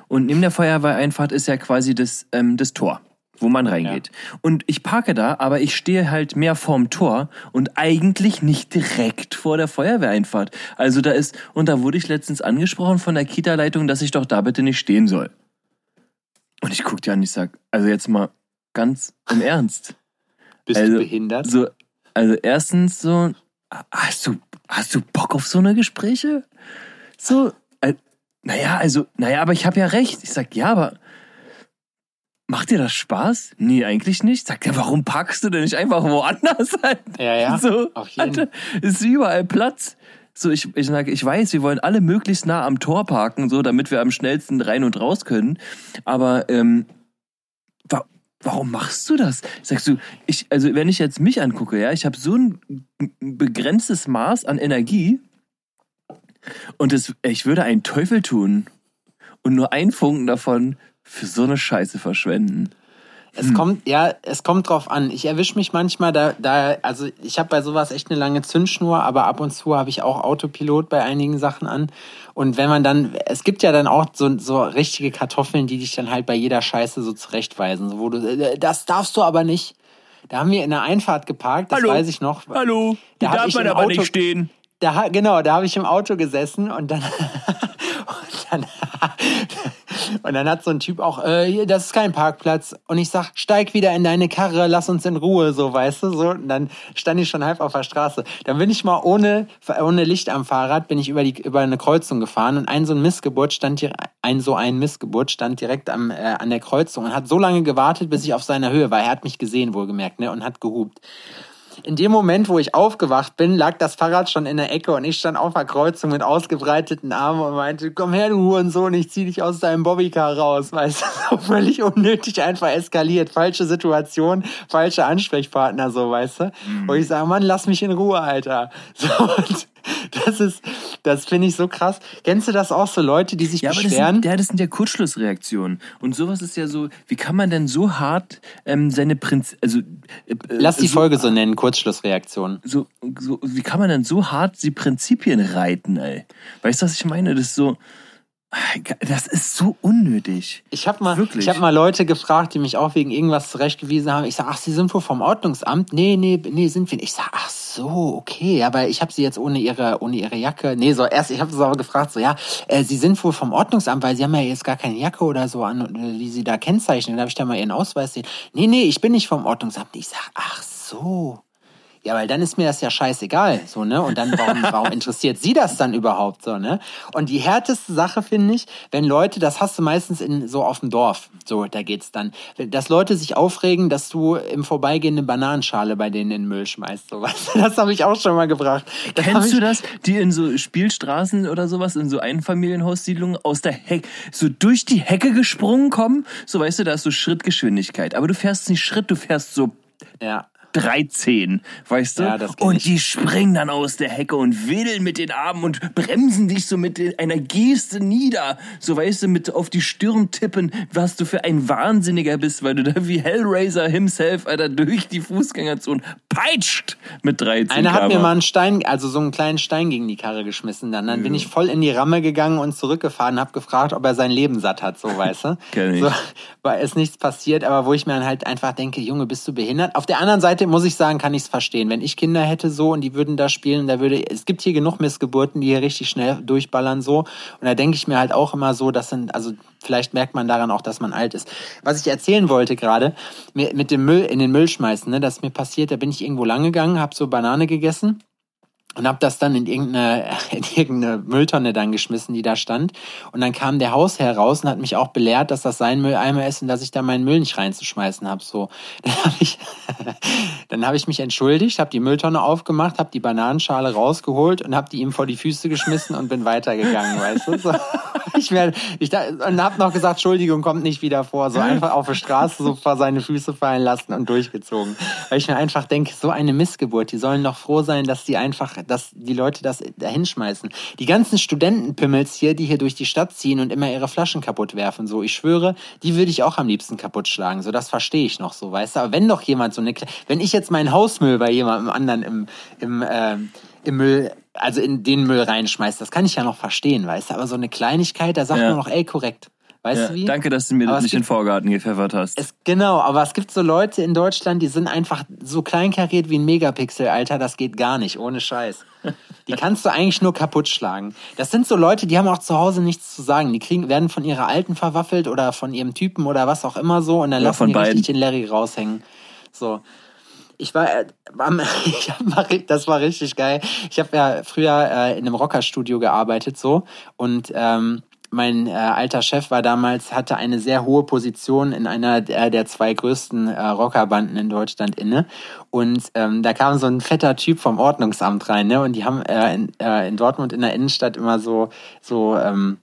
Und neben der Feuerwehreinfahrt ist ja quasi das, ähm, das Tor, wo man reingeht. Und ich parke da, aber ich stehe halt mehr vorm Tor und eigentlich nicht direkt vor der Feuerwehreinfahrt. Also da ist, und da wurde ich letztens angesprochen von der Kita-Leitung, dass ich doch da bitte nicht stehen soll. Und ich guck dir an, ich sag, also jetzt mal ganz im Ernst. Bist Also, du behindert? So, also erstens so, hast du, hast du Bock auf so eine Gespräche? So, äh, naja, also, naja, aber ich habe ja recht. Ich sag, ja, aber macht dir das Spaß? Nee, eigentlich nicht. Sagt er, warum packst du denn nicht einfach woanders ein? Ja, ja, So, auf jeden. Alter, ist überall Platz. So, ich, ich sage, ich weiß, wir wollen alle möglichst nah am Tor parken, so, damit wir am schnellsten rein und raus können. Aber ähm, wa warum machst du das? Sagst du, ich, also wenn ich jetzt mich angucke, ja, ich habe so ein begrenztes Maß an Energie und es, ich würde einen Teufel tun, und nur ein Funken davon für so eine Scheiße verschwenden. Es kommt, ja, es kommt drauf an. Ich erwische mich manchmal da, da, also ich habe bei sowas echt eine lange Zündschnur, aber ab und zu habe ich auch Autopilot bei einigen Sachen an. Und wenn man dann, es gibt ja dann auch so, so richtige Kartoffeln, die dich dann halt bei jeder Scheiße so zurechtweisen, so wo du, äh, das darfst du aber nicht. Da haben wir in der Einfahrt geparkt, das Hallo. weiß ich noch. Hallo, Da darf man aber Auto- nicht stehen. Da, genau, da habe ich im Auto gesessen und dann, und dann hat so ein Typ auch, äh, hier, das ist kein Parkplatz. Und ich sag, steig wieder in deine Karre, lass uns in Ruhe, so, weißt du, so. Und dann stand ich schon halb auf der Straße. Dann bin ich mal ohne, ohne Licht am Fahrrad, bin ich über die, über eine Kreuzung gefahren und ein so ein Missgeburt stand hier, ein so ein Missgeburt stand direkt am, äh, an der Kreuzung und hat so lange gewartet, bis ich auf seiner Höhe war. Er hat mich gesehen, wohlgemerkt, ne, und hat gehupt. In dem Moment, wo ich aufgewacht bin, lag das Fahrrad schon in der Ecke und ich stand auf der Kreuzung mit ausgebreiteten Armen und meinte, komm her, du Hurensohn, ich zieh dich aus deinem Bobbycar raus. Weißt du, völlig unnötig einfach eskaliert. Falsche Situation, falsche Ansprechpartner, so, weißt du. Und ich sage, Mann, lass mich in Ruhe, Alter. So, und das ist, das finde ich so krass. Kennst du das auch so Leute, die sich Ja, aber das beschweren? sind, ja, das sind ja Kurzschlussreaktionen. Und sowas ist ja so, wie kann man denn so hart ähm, seine Prinz, also äh, äh, Lass die so, Folge so nennen, Kurzschlussreaktion. so, so, wie kann man denn so hart die Prinzipien reiten, ey? Weißt du, was ich meine? Das ist so, das ist so unnötig. Ich habe mal, Wirklich? ich hab mal Leute gefragt, die mich auch wegen irgendwas zurechtgewiesen haben. Ich sag, ach, Sie sind wohl vom Ordnungsamt? Nee, nee, nee, sind wir nicht. Ich sag, ach so, okay, aber ich habe Sie jetzt ohne Ihre, ohne Ihre Jacke. Nee, so erst, ich habe so aber gefragt, so ja, äh, Sie sind wohl vom Ordnungsamt, weil Sie haben ja jetzt gar keine Jacke oder so an, äh, die Sie da kennzeichnen. Da habe ich da mal Ihren Ausweis sehen. Nee, nee, ich bin nicht vom Ordnungsamt. Ich sag, ach so. Ja, weil dann ist mir das ja scheißegal, so, ne? Und dann, warum, warum interessiert sie das dann überhaupt, so, ne? Und die härteste Sache finde ich, wenn Leute, das hast du meistens in, so auf dem Dorf, so, da geht's dann, dass Leute sich aufregen, dass du im Vorbeigehen eine Bananenschale bei denen in den Müll schmeißt, so, weißt du? Das habe ich auch schon mal gebracht. Das Kennst ich, du das? Die in so Spielstraßen oder sowas, in so Einfamilienhaussiedlungen aus der Hecke, so durch die Hecke gesprungen kommen? So, weißt du, da ist so Schrittgeschwindigkeit. Aber du fährst nicht Schritt, du fährst so Ja. 13, weißt du? Ja, das und die springen dann aus der Hecke und wedeln mit den Armen und bremsen dich so mit einer Geste nieder. So, weißt du, mit auf die Stirn tippen, was du für ein Wahnsinniger bist, weil du da wie Hellraiser himself, Alter, durch die Fußgängerzone peitscht mit 13 Einer hat mir mal einen Stein, also so einen kleinen Stein gegen die Karre geschmissen. Dann, dann bin ich voll in die Ramme gegangen und zurückgefahren, habe gefragt, ob er sein Leben satt hat, so weißt du. Kenn ich. So, weil ist nichts passiert, aber wo ich mir dann halt einfach denke, Junge, bist du behindert? Auf der anderen Seite muss ich sagen, kann ich es verstehen. Wenn ich Kinder hätte so und die würden da spielen, da würde es gibt hier genug Missgeburten, die hier richtig schnell durchballern so. Und da denke ich mir halt auch immer so, das sind also vielleicht merkt man daran auch, dass man alt ist. Was ich erzählen wollte gerade mit dem Müll in den Müll schmeißen, ne, das mir passiert. Da bin ich irgendwo lang gegangen, habe so Banane gegessen und habe das dann in irgendeine, in irgendeine Mülltonne dann geschmissen, die da stand. Und dann kam der Hausherr raus und hat mich auch belehrt, dass das sein Mülleimer ist und dass ich da meinen Müll nicht reinzuschmeißen habe. So, dann habe ich, dann habe ich mich entschuldigt, habe die Mülltonne aufgemacht, habe die Bananenschale rausgeholt und habe die ihm vor die Füße geschmissen und bin weitergegangen, weißt du? So, ich mir, ich da, und habe noch gesagt, Entschuldigung, kommt nicht wieder vor. So einfach auf der Straße so vor seine Füße fallen lassen und durchgezogen. Weil ich mir einfach denke, so eine Missgeburt, die sollen doch froh sein, dass die einfach, dass die Leute das da hinschmeißen. Die ganzen Studentenpimmels hier, die hier durch die Stadt ziehen und immer ihre Flaschen kaputt werfen, so, ich schwöre, die würde ich auch am liebsten kaputt schlagen. So, das verstehe ich noch so, weißt du? Aber wenn doch jemand so eine, wenn ich jetzt meinen Hausmüll bei jemandem anderen im, im, ähm, im Müll, also in den Müll reinschmeißt, das kann ich ja noch verstehen, weißt du? Aber so eine Kleinigkeit, da sagt Ja. man noch, ey, korrekt. Weißt Ja, du wie? danke, dass du mir Aber das nicht in den gibt- Vorgarten gepfeffert hast. Es, genau, aber es gibt so Leute in Deutschland, die sind einfach so kleinkariert wie ein Megapixel, Alter, das geht gar nicht, ohne Scheiß. Die kannst du eigentlich nur kaputt schlagen. Das sind so Leute, die haben auch zu Hause nichts zu sagen. Die kriegen, werden von ihrer Alten verwaffelt oder von ihrem Typen oder was auch immer so und dann Ja, lassen die beiden. richtig den Larry raushängen. So. Ich war, äh, ich hab mal, das war richtig geil. Ich habe ja früher äh, in einem Rockerstudio gearbeitet so und ähm, mein äh, alter Chef war damals hatte eine sehr hohe Position in einer der, der zwei größten äh, Rockerbanden in Deutschland inne. Und ähm, da kam so ein fetter Typ vom Ordnungsamt rein ne? Und die haben äh, in, äh, in Dortmund in der Innenstadt immer so so ähm,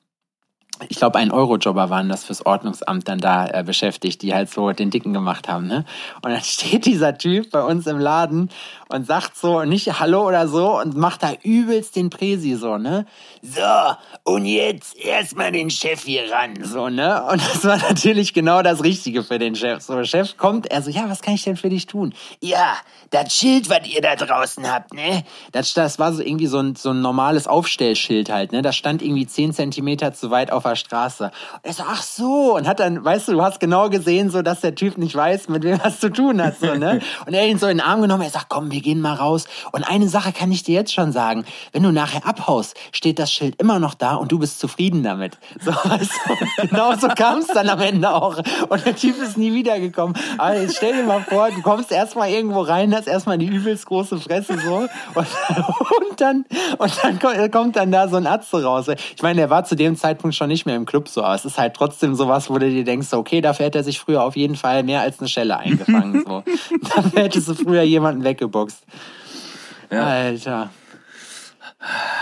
ich glaube, ein Eurojobber waren das fürs Ordnungsamt dann da äh, beschäftigt, die halt so den Dicken gemacht haben, ne? Und dann steht dieser Typ bei uns im Laden und sagt so nicht Hallo oder so und macht da übelst den Präsi so, ne? So, und jetzt erstmal den Chef hier ran, so, ne? Und das war natürlich genau das Richtige für den Chef. So, Chef kommt, er so, ja, was kann ich denn für dich tun? Ja, das Schild, was ihr da draußen habt, ne? Das, das war so irgendwie so ein, so ein normales Aufstellschild halt, ne? Das stand irgendwie zehn Zentimeter zu weit auf der Straße. Und er so, ach so, und hat dann, weißt du, du hast genau gesehen, so, dass der Typ nicht weiß, mit wem was zu tun hat, so, ne? Und er hat ihn so in den Arm genommen, er sagt, komm, wir gehen mal raus. Und eine Sache kann ich dir jetzt schon sagen. Wenn du nachher abhaust, steht das Schild immer noch da und du bist zufrieden damit. So, weißt du? Genau so kam es dann am Ende auch. Und der Typ ist nie wiedergekommen. Aber jetzt stell dir mal vor, du kommst erstmal irgendwo rein, hast erstmal die übelst große Fresse so und, und dann und dann kommt dann da so ein Atze raus. Ich meine, der war zu dem Zeitpunkt schon nicht mehr im Club so, aber es ist halt trotzdem sowas, wo du dir denkst, okay, dafür hätte er sich früher auf jeden Fall mehr als eine Schelle eingefangen. So. dafür hättest du früher jemanden weggeboxt. Ja. Alter.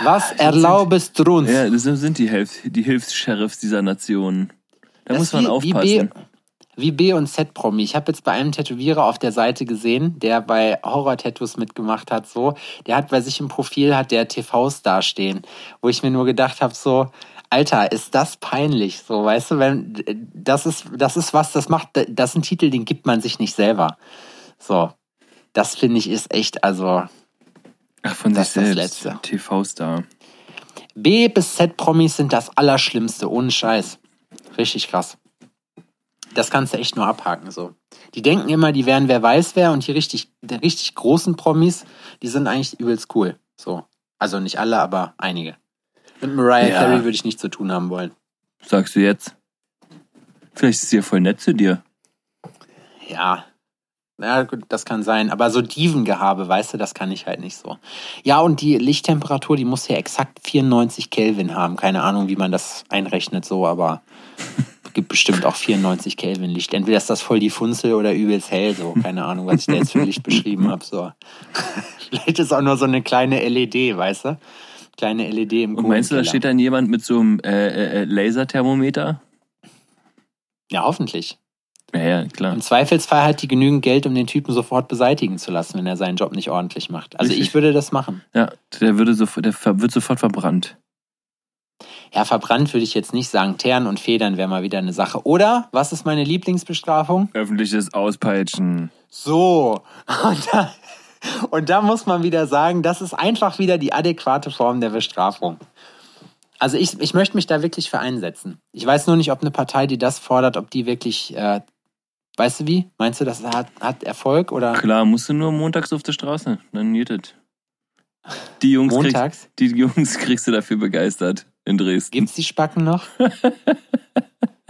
Was erlaubest du uns? Ja, das sind die, Hilf die Hilfs-Sheriffs dieser Nation. Da das muss man wie, aufpassen. Wie B, wie B und Z-Promi. Ich habe jetzt bei einem Tätowierer auf der Seite gesehen, der bei Horror-Tattoos mitgemacht hat, so. Der hat bei sich im Profil hat der TVs dastehen, wo ich mir nur gedacht habe, so, Alter, ist das peinlich, so, weißt du, wenn, das ist, das ist was, das macht, das ist ein Titel, den gibt man sich nicht selber. So. Das finde ich ist echt, also, Ach, von das sich selbst. TV-Star. B bis Z-Promis sind das Allerschlimmste, ohne Scheiß. Richtig krass. Das kannst du echt nur abhaken, so. Die denken immer, die wären wer weiß wer und die richtig, die richtig großen Promis, die sind eigentlich übelst cool. So. Also nicht alle, aber einige. Mit Mariah ja. Carey würde ich nichts zu tun haben wollen. Sagst du jetzt? Vielleicht ist sie ja voll nett zu dir. Ja, ja, gut, das kann sein. Aber so Divengehabe, weißt du, das kann ich halt nicht so. Ja, und die Lichttemperatur, die muss ja exakt 94 Kelvin haben. Keine Ahnung, wie man das einrechnet so, aber gibt bestimmt auch 94 Kelvin Licht. Entweder ist das voll die Funzel oder übelst hell, so. Keine Ahnung, was ich da jetzt für Licht beschrieben habe, so. Vielleicht ist auch nur so eine kleine LED, weißt du? Kleine LED im Und meinst du, da steht dann jemand mit so einem äh, äh, äh Laserthermometer? Ja, hoffentlich. Ja, ja, klar. Im Zweifelsfall hat die genügend Geld, um den Typen sofort beseitigen zu lassen, wenn er seinen Job nicht ordentlich macht. Also Richtig. ich würde das machen. Ja, der, würde sofort, der wird sofort verbrannt. Ja, verbrannt würde ich jetzt nicht sagen. Teeren und Federn wäre mal wieder eine Sache. Oder, was ist meine Lieblingsbestrafung? Öffentliches Auspeitschen. So. Und da, und da muss man wieder sagen, das ist einfach wieder die adäquate Form der Bestrafung. Also ich, ich möchte mich da wirklich für einsetzen. Ich weiß nur nicht, ob eine Partei, die das fordert, ob die wirklich äh, Weißt du wie? Meinst du, das hat, hat Erfolg oder? Klar, musst du nur montags auf der Straße, dann geht es. Die Jungs, montags? Kriegst, die Jungs kriegst du dafür begeistert in Dresden. Gibt's die Spacken noch?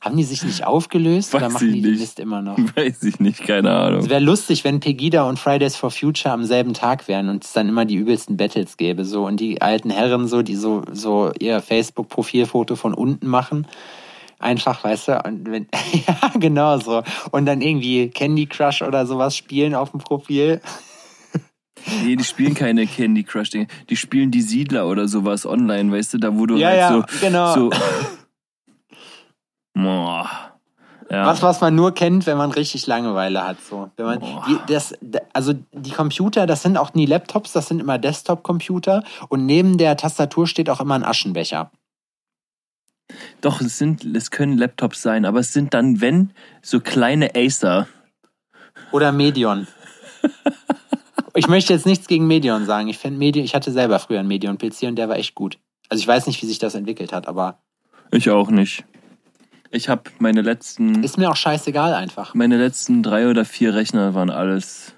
Haben die sich nicht aufgelöst Weiß oder machen die nicht. die Mist immer noch? Weiß ich nicht, keine Ahnung. Es wäre lustig, wenn Pegida und Fridays for Future am selben Tag wären und es dann immer die übelsten Battles gäbe. So und die alten Herren so, die so, so ihr Facebook-Profilfoto von unten machen Einfach, weißt du, und wenn, ja, genau so. Und dann irgendwie Candy Crush oder sowas spielen auf dem Profil. Nee, die spielen keine Candy Crush Dinge. Die spielen die Siedler oder sowas online, weißt du, da wo du ja, halt ja, so, genau. so Boah. Ja. Was, was man nur kennt, wenn man richtig Langeweile hat. So. Wenn man, die, das, also die Computer, das sind auch nie Laptops, das sind immer Desktop-Computer und neben der Tastatur steht auch immer ein Aschenbecher. Doch, es sind, es können Laptops sein, aber es sind dann, wenn, so kleine Acer. Oder Medion. ich möchte jetzt nichts gegen Medion sagen. Ich Medion, ich hatte selber früher einen Medion-PC und der war echt gut. Also ich weiß nicht, wie sich das entwickelt hat, aber. Ich auch nicht. Ich habe meine letzten. Ist mir auch scheißegal einfach. Meine letzten drei oder vier Rechner waren alles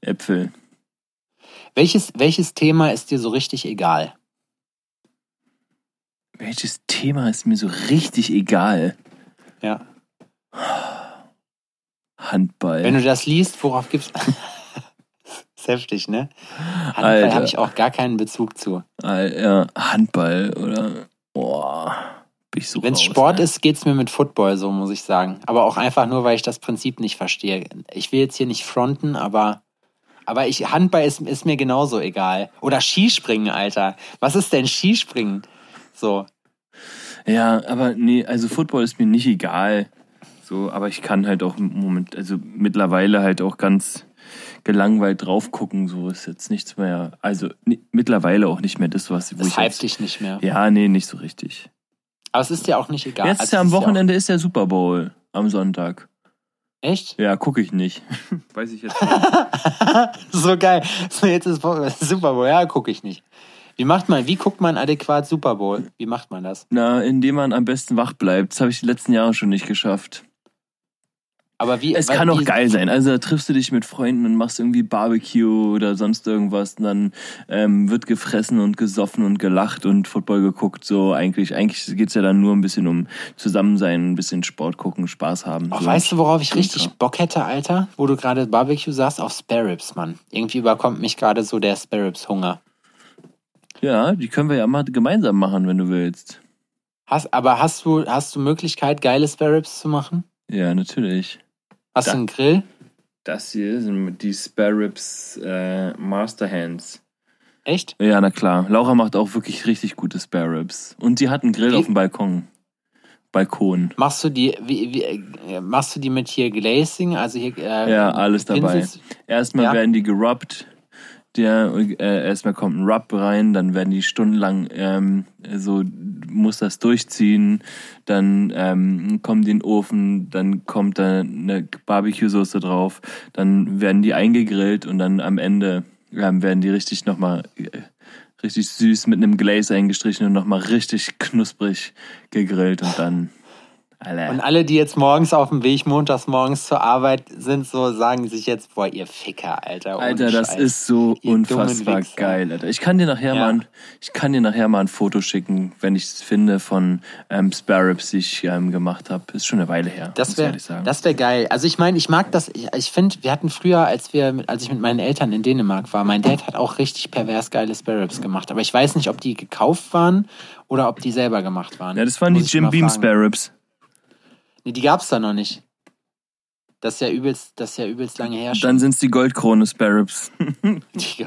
Äpfel. Welches, welches Thema ist dir so richtig egal? Welches Thema ist mir so richtig egal? Ja. Handball. Wenn du das liest, worauf gibt's. ist heftig, ne? Handball habe ich auch gar keinen Bezug zu. Ja, Handball oder. Boah. Wenn es Sport ne? ist, geht's mir mit Football so, muss ich sagen. Aber auch einfach nur, weil ich das Prinzip nicht verstehe. Ich will jetzt hier nicht fronten, aber. Aber ich, Handball ist, ist mir genauso egal. Oder Skispringen, Alter. Was ist denn Skispringen? So. Ja, aber nee, also Football ist mir nicht egal. So, aber ich kann halt auch im Moment, also mittlerweile halt auch ganz gelangweilt drauf gucken. So ist jetzt nichts mehr. Also ni- mittlerweile auch nicht mehr das, was wo Das ich jetzt, dich nicht mehr. Ja, nee, nicht so richtig. Aber es ist dir auch nicht egal. Jetzt Also ja am ist Wochenende ist der Super Bowl am Sonntag. Ja echt? Ja, gucke ich nicht. Weiß ich jetzt nicht. so geil. So, jetzt ist Super Bowl. Ja, gucke ich nicht. Wie macht man, wie guckt man adäquat Super Bowl? Wie macht man das? Na, indem man am besten wach bleibt. Das habe ich die letzten Jahre schon nicht geschafft. Aber wie. Es weil- kann auch geil sein. Also da triffst du dich mit Freunden und machst irgendwie Barbecue oder sonst irgendwas. Und dann ähm, wird gefressen und gesoffen und gelacht und Football geguckt. So eigentlich, eigentlich geht's ja dann nur ein bisschen um Zusammensein, ein bisschen Sport gucken, Spaß haben. Oh, so. weißt du, worauf ich richtig Ja. Bock hätte, Alter? Wo du gerade Barbecue sagst? Auf Spare Ribs, Mann. Irgendwie überkommt mich gerade so der Spare Ribs Hunger. Ja, die können wir ja mal gemeinsam machen, wenn du willst. Hast, aber hast du, hast du Möglichkeit, geile Spare Ribs zu machen? Ja, natürlich. Hast Da- du einen Grill? Das hier sind die Spare Ribs äh, Master Hands. Echt? Ja, na klar. Laura macht auch wirklich richtig gute Spare Ribs. Und die hat einen Grill Wie- auf dem Balkon. Balkon. Machst du die, wie, wie, äh, machst du die mit hier Glazing? Also hier, äh, Ja, alles dabei. Pinsels? Erstmal Ja. werden die gerubbt. Der, äh, erstmal kommt ein Rub rein, dann werden die stundenlang ähm, so muss das durchziehen, dann ähm, die in den Ofen, dann kommt da eine Barbecue-Soße drauf, dann werden die eingegrillt und dann am Ende ähm, werden die richtig nochmal äh, richtig süß mit einem Glaze eingestrichen und nochmal richtig knusprig gegrillt und dann Alter. Und alle, die jetzt morgens auf dem Weg montags morgens zur Arbeit sind, so sagen sich jetzt, boah, ihr Ficker, Alter. Alter, das Scheiß. ist so Ihr unfassbar geil, Alter. Ich kann dir nachher Ja. mal, ein, ich kann dir nachher mal ein Foto schicken, wenn ich es finde von ähm, Spare Ribs, die ich ähm, gemacht habe. Ist schon eine Weile her. Das wäre das wär geil. Also ich meine, ich mag das, ich, ich finde, wir hatten früher, als wir, mit, als ich mit meinen Eltern in Dänemark war, mein Dad hat auch richtig pervers geile Spare Ribs gemacht. Aber ich weiß nicht, ob die gekauft waren oder ob die selber gemacht waren. ja, das waren die Muss ich Jim Beam fragen. Nee, die gab's da noch nicht. Das ist ja übelst, das ist ja übelst lange her. Dann sind es die Goldkrone Spare Ribs. Die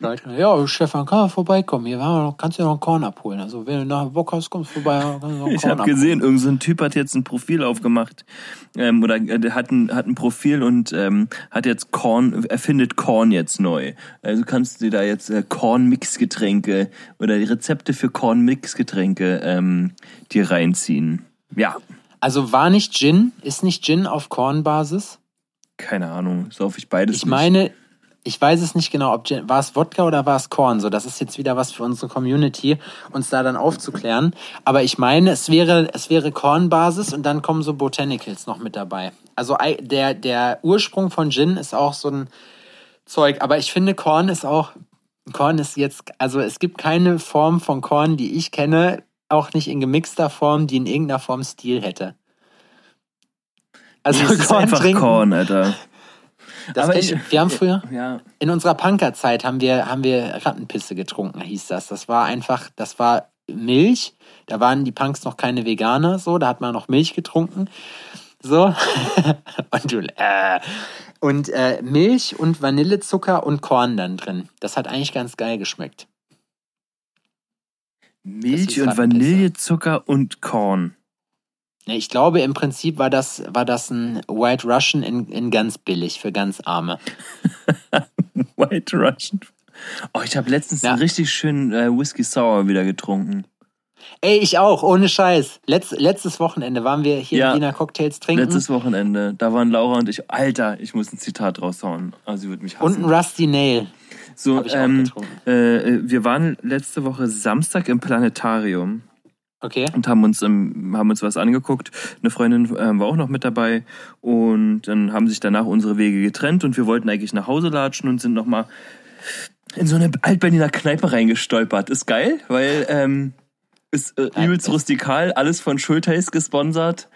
Leute, ja, Stefan, kann man vorbeikommen. Hier noch, kannst du dir noch einen Korn abholen. Also, wenn du nachher Bock hast, kommst du vorbei. Kannst du noch einen Ich habe gesehen, irgendein so ein Typ hat jetzt ein Profil aufgemacht. Ähm, oder äh, hat ein, hat ein Profil und ähm, hat jetzt Korn, erfindet Korn jetzt neu. Also kannst du dir da jetzt äh, Korn-Mix-Getränke oder die Rezepte für Korn-Mix-Getränke ähm, dir reinziehen. Ja, Also war nicht Gin, ist nicht Gin auf Kornbasis? keine Ahnung, sauf ich beides Ich nicht. meine, ich weiß es nicht genau, ob Gin, war es Wodka oder war es Korn? So, das ist jetzt wieder was für unsere Community, uns da dann aufzuklären. Aber ich meine, es wäre, es wäre Kornbasis und dann kommen so Botanicals noch mit dabei. Also der, der Ursprung von Gin ist auch so ein Zeug. Aber ich finde, Korn ist auch, Korn ist jetzt, also es gibt keine Form von Korn, die ich kenne, auch nicht in gemixter Form, die in irgendeiner Form Stil hätte. Also ist Korn einfach trinken, Korn, Alter. das Aber ich- wir haben früher, Ja, in unserer Punkerzeit haben wir, haben wir Rattenpisse getrunken, hieß das. Das war einfach, das war Milch. Da waren die Punks noch keine Veganer, so, da hat man noch Milch getrunken. So. und äh, und äh, Milch und Vanillezucker und Korn dann drin. Das hat eigentlich ganz geil geschmeckt. Milch und. Vanillezucker und Korn. Ich glaube, im Prinzip war das, war das ein White Russian in, in ganz billig für ganz Arme. White Russian. Oh, ich habe letztens Ja. einen richtig schönen äh, Whisky Sour wieder getrunken. Ey, ich auch, ohne Scheiß. Letz, letztes Wochenende waren wir hier Ja. in Wiener Cocktails trinken. Letztes Wochenende, da waren Laura und ich. Alter, ich muss ein Zitat raushauen. Also sie wird mich und hassen. ein Rusty Nail. So, ähm, getrunken. äh, wir waren letzte Woche Samstag im Planetarium Okay. und haben uns, ähm, haben uns was angeguckt. Eine Freundin ähm, war auch noch mit dabei und dann haben sich danach unsere Wege getrennt und wir wollten eigentlich nach Hause latschen und sind nochmal in so eine Altberliner Kneipe reingestolpert. Ist geil, weil ähm, ist äh, übelst rustikal, alles von Schulteis gesponsert.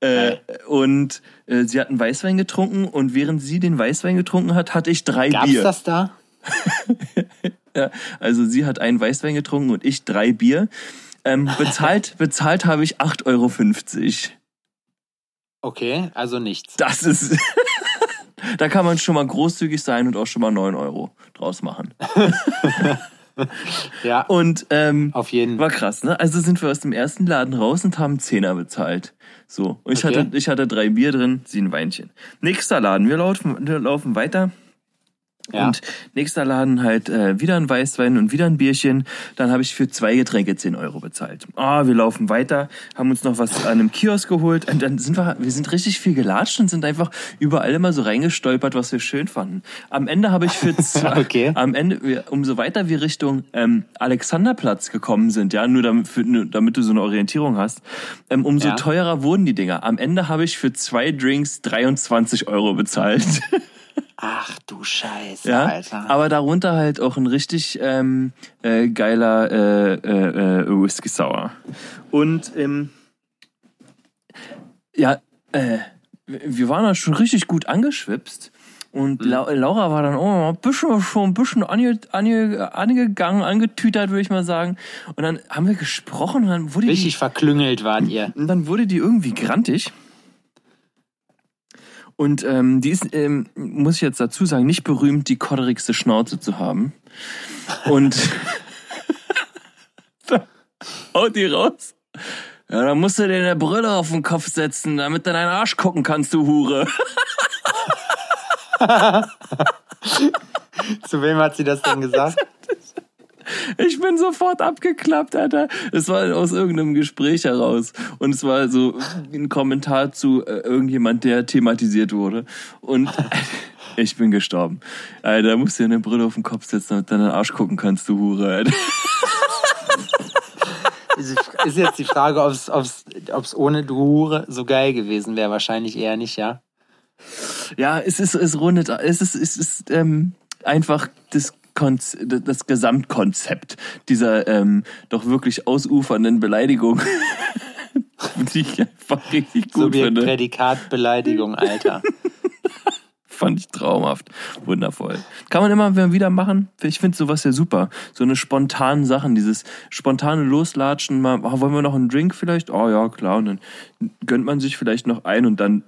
Äh, und äh, sie hat einen Weißwein getrunken und während sie den Weißwein getrunken hat, hatte ich drei Gab's Bier. das da? Ja, also sie hat einen Weißwein getrunken und ich drei Bier. Ähm, bezahlt, bezahlt habe ich 8,50 Euro. Okay, also nichts. Das ist. da kann man schon mal großzügig sein und auch schon mal 9 Euro draus machen. Ja, Und ähm, auf jeden war krass, ne? Also sind wir aus dem ersten Laden raus und haben Zehner bezahlt. So. Und ich, Okay. hatte, ich hatte drei Bier drin, sie ein Weinchen. Nächster Laden, wir laufen, wir laufen weiter. Ja. Und nächster Laden halt äh, wieder ein Weißwein und wieder ein Bierchen. Dann habe ich für zwei Getränke 10 Euro bezahlt. Ah, wir laufen weiter, haben uns noch was an einem Kiosk geholt. Und dann sind wir, wir sind richtig viel gelatscht und sind einfach überall immer so reingestolpert, was wir schön fanden. Am Ende habe ich für zwei, Okay. am Ende, umso weiter wir Richtung ähm, Alexanderplatz gekommen sind, ja, nur damit, für, nur damit du so eine Orientierung hast, ähm, umso Ja. teurer wurden die Dinger. Am Ende habe ich für zwei Drinks 23 Euro bezahlt. Ach du Scheiße, Ja, Alter. aber darunter halt auch ein richtig ähm, äh, geiler äh, äh, äh, Whisky Sour. Und ähm, ja, äh, wir waren da schon richtig gut angeschwipst. Und Mhm. La Laura war dann oh, ein bisschen, schon ein bisschen ange, ange, angegangen, angetütert, würde ich mal sagen. Und dann haben wir gesprochen und dann wurde die, Richtig verklüngelt wart ihr. und dann wurde die irgendwie grantig. Und ähm, die ist, ähm, muss ich jetzt dazu sagen, nicht berühmt, die kodderigste Schnauze zu haben. Und haut die raus. Ja, dann musst du dir eine Brille auf den Kopf setzen, damit du deinen Arsch gucken kannst, du Hure. Zu wem hat sie das denn gesagt? Ich bin sofort abgeklappt, Alter. Es war aus irgendeinem Gespräch heraus. Und es war so ein Kommentar zu äh, irgendjemand, der thematisiert wurde. Und ich bin gestorben. Alter, da musst du dir eine Brille auf den Kopf setzen, damit du deinen Arsch gucken kannst, du Hure, Alter. Ist jetzt die Frage, ob es ohne Hure so geil gewesen wäre. Wahrscheinlich eher nicht, ja. Ja, es ist, es rundet, es ist, es ist ähm, einfach das, Konz das Gesamtkonzept dieser ähm, doch wirklich ausufernden Beleidigung, die ich einfach richtig gut Subjekt, finde. Prädikat, Beleidigung, Alter. Fand ich traumhaft. Wundervoll. Kann man immer wieder machen. Ich finde sowas ja super. So eine spontanen Sachen, dieses spontane Loslatschen, mal, ah, wollen wir noch einen Drink vielleicht? Oh ja, klar. Und dann gönnt man sich vielleicht noch ein und dann,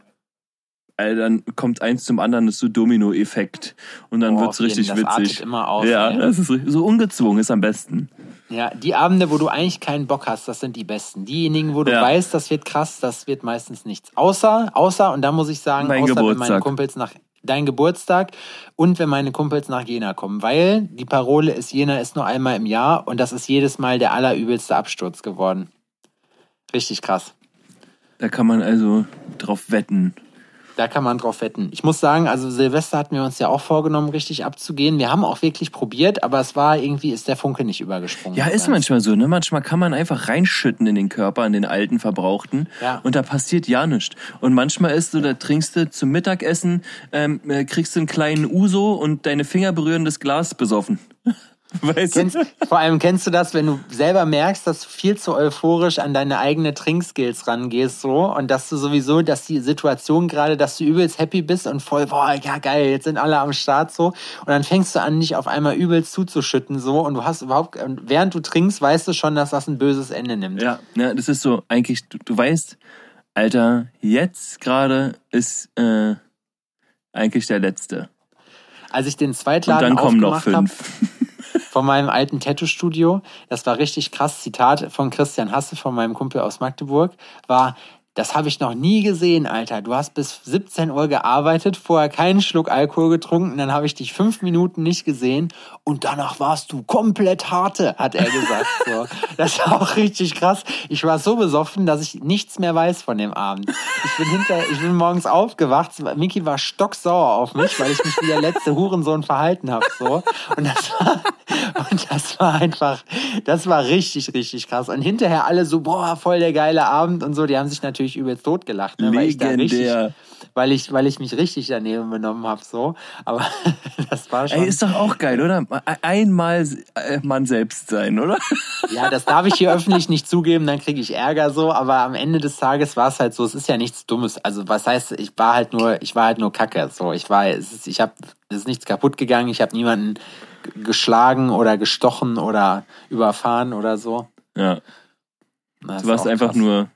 äh, dann kommt eins zum anderen, das ist so Domino-Effekt. Und dann Boah, wird's auf jeden, richtig das witzig. immer aus, ja, ey. das ist so ungezwungen ist am besten. Ja, die Abende, wo du eigentlich keinen Bock hast, das sind die besten. Diejenigen, wo du Ja. weißt, das wird krass, das wird meistens nichts. Außer, außer, und da muss ich sagen, Mein außer wenn meine. Kumpels nach dein Geburtstag und wenn meine Kumpels nach Jena kommen, weil die Parole ist, Jena ist nur einmal im Jahr und das ist jedes Mal der allerübelste Absturz geworden. Richtig krass. Da kann man also drauf wetten. Da kann man drauf wetten. Ich muss sagen, also Silvester hatten wir uns ja auch vorgenommen, richtig abzugehen. Wir haben auch wirklich probiert, aber es war irgendwie, ist der Funke nicht übergesprungen. Ja, ist Ganz. manchmal so, ne? Manchmal kann man einfach reinschütten in den Körper, in den alten Verbrauchten. Ja. Und da passiert ja nichts. Und manchmal ist so, da trinkst du zum Mittagessen, ähm, äh, kriegst du einen kleinen Uso und deine Finger berühren das Glas besoffen. Weißt Kennst, du? vor allem kennst du das, wenn du selber merkst, dass du viel zu euphorisch an deine eigene Trinkskills rangehst, so und dass du sowieso, dass die Situation gerade, dass du übelst happy bist und voll, boah, ja geil, jetzt sind alle am Start so und dann fängst du an, dich auf einmal übelst zuzuschütten so und du hast überhaupt, und während du trinkst, weißt du schon, dass das ein böses Ende nimmt. Ja, ja, das ist so, eigentlich, du, du weißt, Alter, jetzt gerade ist äh, eigentlich der letzte. Als ich den Und Zweitladen dann kommen noch fünf. Von meinem alten Tattoo-Studio, das war richtig krass, Zitat von Christian Hasse, von meinem Kumpel aus Magdeburg, war, das habe ich noch nie gesehen, Alter. Du hast bis 17 Uhr gearbeitet, vorher keinen Schluck Alkohol getrunken, dann habe ich dich fünf Minuten nicht gesehen und danach warst du komplett harte, hat er gesagt. So. Das war auch richtig krass. Ich war so besoffen, dass ich nichts mehr weiß von dem Abend. Ich bin hinter, ich bin morgens aufgewacht, Miki war stocksauer auf mich, weil ich mich wie der letzte Hurensohn verhalten habe. So. Und das war, und das war einfach, das war richtig, richtig krass. Und hinterher alle so, boah, voll der geile Abend und so. Die haben sich natürlich übelst totgelacht, ne, weil ich da richtig, weil ich, weil ich mich richtig daneben benommen habe, so. Aber das war schon. Ey, ist doch auch geil, oder? Einmal äh, man selbst sein, oder? Ja, das darf ich hier öffentlich nicht zugeben, dann kriege ich Ärger so, aber am Ende des Tages war es halt so, es ist ja nichts Dummes. Also was heißt, ich war halt nur, ich war halt nur Kacke. So, ich war, es ist, ich habe, es ist nichts kaputt gegangen, ich habe niemanden geschlagen oder gestochen oder überfahren oder so. Ja, Das du warst einfach krass. nur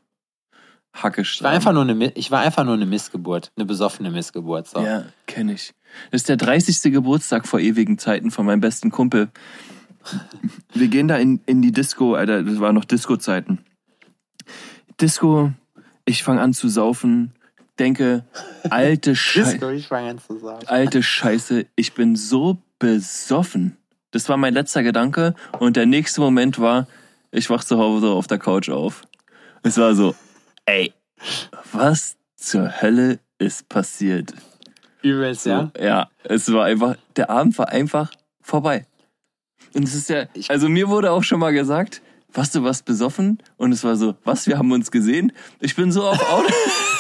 Ich war einfach nur eine, ich war einfach nur eine Missgeburt, eine besoffene Missgeburt. So. Ja, kenne ich. Das ist der 30. Geburtstag vor ewigen Zeiten von meinem besten Kumpel. Wir gehen da in, in die Disco, Alter, das waren noch Disco-Zeiten. Disco, ich fange an zu saufen, denke, alte Scheiße. Disco, ich fange an zu sagen. Alte Scheiße, ich bin so besoffen. Das war mein letzter Gedanke und der nächste Moment war, ich wach zu Hause auf der Couch auf. Es war so, ey, was zur Hölle ist passiert? Übelst, So, ja? ja, es war einfach, der Abend war einfach vorbei. Und es ist ja, also mir wurde auch schon mal gesagt, warst du was besoffen? Und es war so, was, wir haben uns gesehen? Ich bin so auf Auto,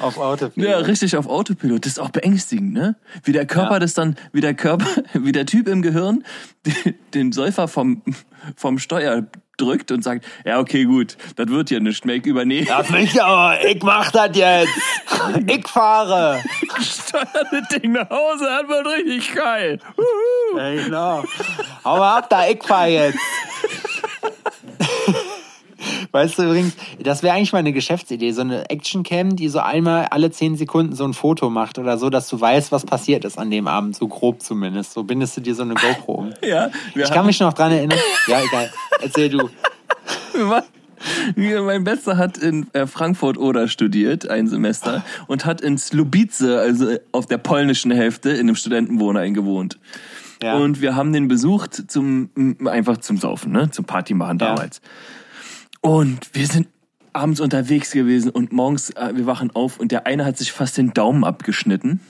Auf Autopilot. ja, richtig auf Autopilot. Das ist auch beängstigend, ne? Wie der Körper Ja. das dann, wie der Körper, wie der Typ im Gehirn den- Säufer vom, vom Steuer drückt und sagt, ja, okay, gut, das wird hier nicht mehr, ich übernehme. Das nicht, aber ich mach das jetzt. Ich fahre. Steuer das Ding nach Hause, das wird richtig geil. Huhu. Ja, genau. Hau mal ab da, ich fahr jetzt. Weißt du übrigens, das wäre eigentlich mal eine Geschäftsidee, so eine Actioncam, die so einmal alle zehn Sekunden so ein Foto macht oder so, dass du weißt, was passiert ist an dem Abend, so grob zumindest. So bindest du dir so eine GoPro um. Ja, Ich kann mich noch dran erinnern. Ja, egal. Erzähl du. Mein Bester hat in äh, Frankfurt oder studiert, ein Semester, und hat in Slubice, also auf der polnischen Hälfte, in einem Studentenwohnheim gewohnt. Ja. Und wir haben den besucht zum einfach zum Saufen, ne? Zum Party machen Ja. Und wir sind abends unterwegs gewesen und morgens, äh, wir wachen auf und der eine hat sich fast den Daumen abgeschnitten.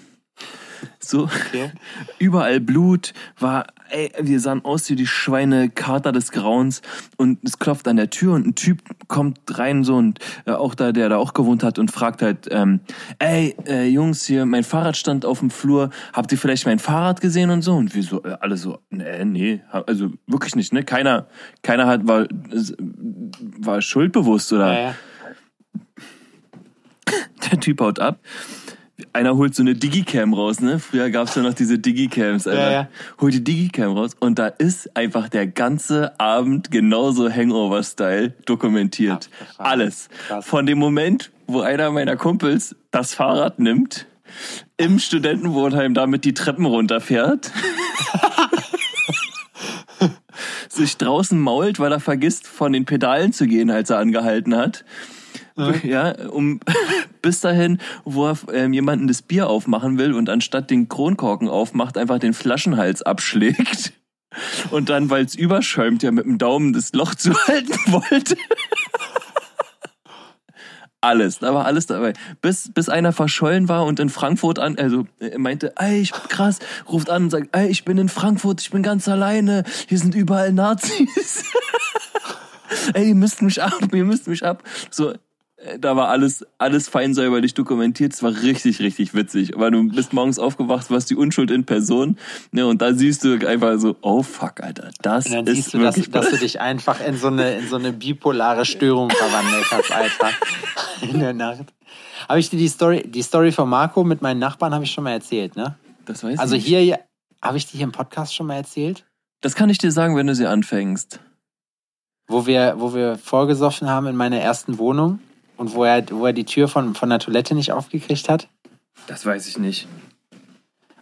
So, Okay. überall Blut, war, ey, wir sahen aus wie die Schweine Kater des Grauens und es klopft an der Tür und ein Typ kommt rein so und äh, auch da, der da auch gewohnt hat und fragt halt, ähm, ey, äh, Jungs, hier, mein Fahrrad stand auf dem Flur, habt ihr vielleicht mein Fahrrad gesehen und so? Und wir so, äh, alle so, nee, nee, also wirklich nicht, ne? Keiner, keiner hat, war, war schuldbewusst oder Ja, ja. der Typ haut ab. Einer holt so eine Digicam raus, ne? Früher gab's ja noch diese Digicams, Alter. Ja, ja. Holt die Digicam raus und da ist einfach der ganze Abend genauso Hangover-Style dokumentiert. Abgefahren. Alles. Krass. Von dem Moment, wo einer meiner Kumpels das Fahrrad nimmt, im Studentenwohnheim damit die Treppen runterfährt, sich draußen mault, weil er vergisst, von den Pedalen zu gehen, als er angehalten hat. Ja, um bis dahin, wo er ähm, jemanden das Bier aufmachen will und anstatt den Kronkorken aufmacht, einfach den Flaschenhals abschlägt. Und dann, weil es überschäumt, ja mit dem Daumen das Loch zu halten wollte. Alles, da war alles dabei. Bis, bis einer verschollen war und in Frankfurt an, also er meinte, ey, ich krass, ruft an und sagt, ey, ich bin in Frankfurt, ich bin ganz alleine, hier sind überall Nazis. ey, ihr müsst mich ab, ihr müsst mich ab. So, äh, da war alles, alles fein säuberlich dokumentiert. Es war richtig, richtig witzig. Weil du bist morgens aufgewacht, warst die Unschuld in Person. Ne, und da siehst du einfach so, oh fuck, Alter, das Und dann ist siehst du, dass, wirklich dass du dich einfach in so eine, in so eine bipolare Störung verwandelt hast, Alter. In der Nacht. Habe ich dir die Story, die Story von Marco mit meinen Nachbarn habe ich schon mal erzählt, ne? Das weiß Also ich. hier, habe ich die hier im Podcast schon mal erzählt? Das kann ich dir sagen, wenn du sie anfängst. Wo wir, wo wir vorgesoffen haben in meiner ersten Wohnung und wo er, wo er die Tür von, von der Toilette nicht aufgekriegt hat? Das weiß ich nicht.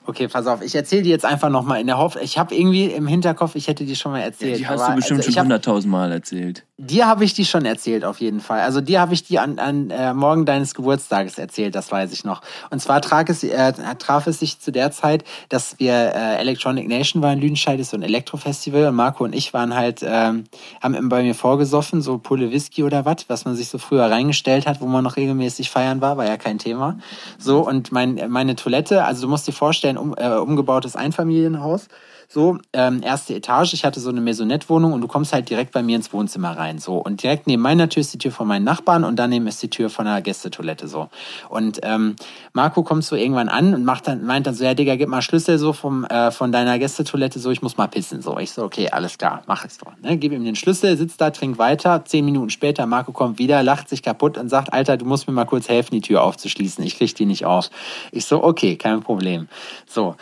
Okay, pass auf, ich erzähle die jetzt einfach nochmal in der Hoffnung. Ich habe irgendwie im Hinterkopf, ich hätte die schon mal erzählt. die hast aber, du bestimmt also, schon hab- 100.000 Mal erzählt. Dir habe ich die schon erzählt, auf jeden Fall. Also dir habe ich die an, an äh, morgen deines Geburtstages erzählt, das weiß ich noch. Und zwar traf es, äh, traf es sich zu der Zeit, dass wir äh, Electronic Nation war in Lüdenscheid, ist so ein Elektrofestival und Marco und ich waren halt, ähm, haben bei mir vorgesoffen, so Pulle Whisky oder was, was man sich so früher reingestellt hat, wo man noch regelmäßig feiern war, war ja kein Thema. So, und mein, meine Toilette, also du musst dir vorstellen, um, äh, umgebautes Einfamilienhaus. So, ähm, erste Etage, ich hatte so eine Maisonette-Wohnung und du kommst halt direkt bei mir ins Wohnzimmer rein. So. Und direkt neben meiner Tür ist die Tür von meinen Nachbarn und daneben ist die Tür von der Gästetoilette. So. Und ähm, Marco kommt so irgendwann an und macht dann, meint dann so, ja Digga, gib mal Schlüssel so vom, äh, von deiner Gästetoilette, so, ich muss mal pissen. So. Ich so, okay, alles klar, mach es doch. Ne? Gib ihm den Schlüssel, sitzt da, trinkt weiter. Zehn Minuten später, Marco kommt wieder, lacht sich kaputt und sagt, Alter, du musst mir mal kurz helfen, die Tür aufzuschließen. Ich krieg die nicht auf. Ich so, okay, kein Problem. So,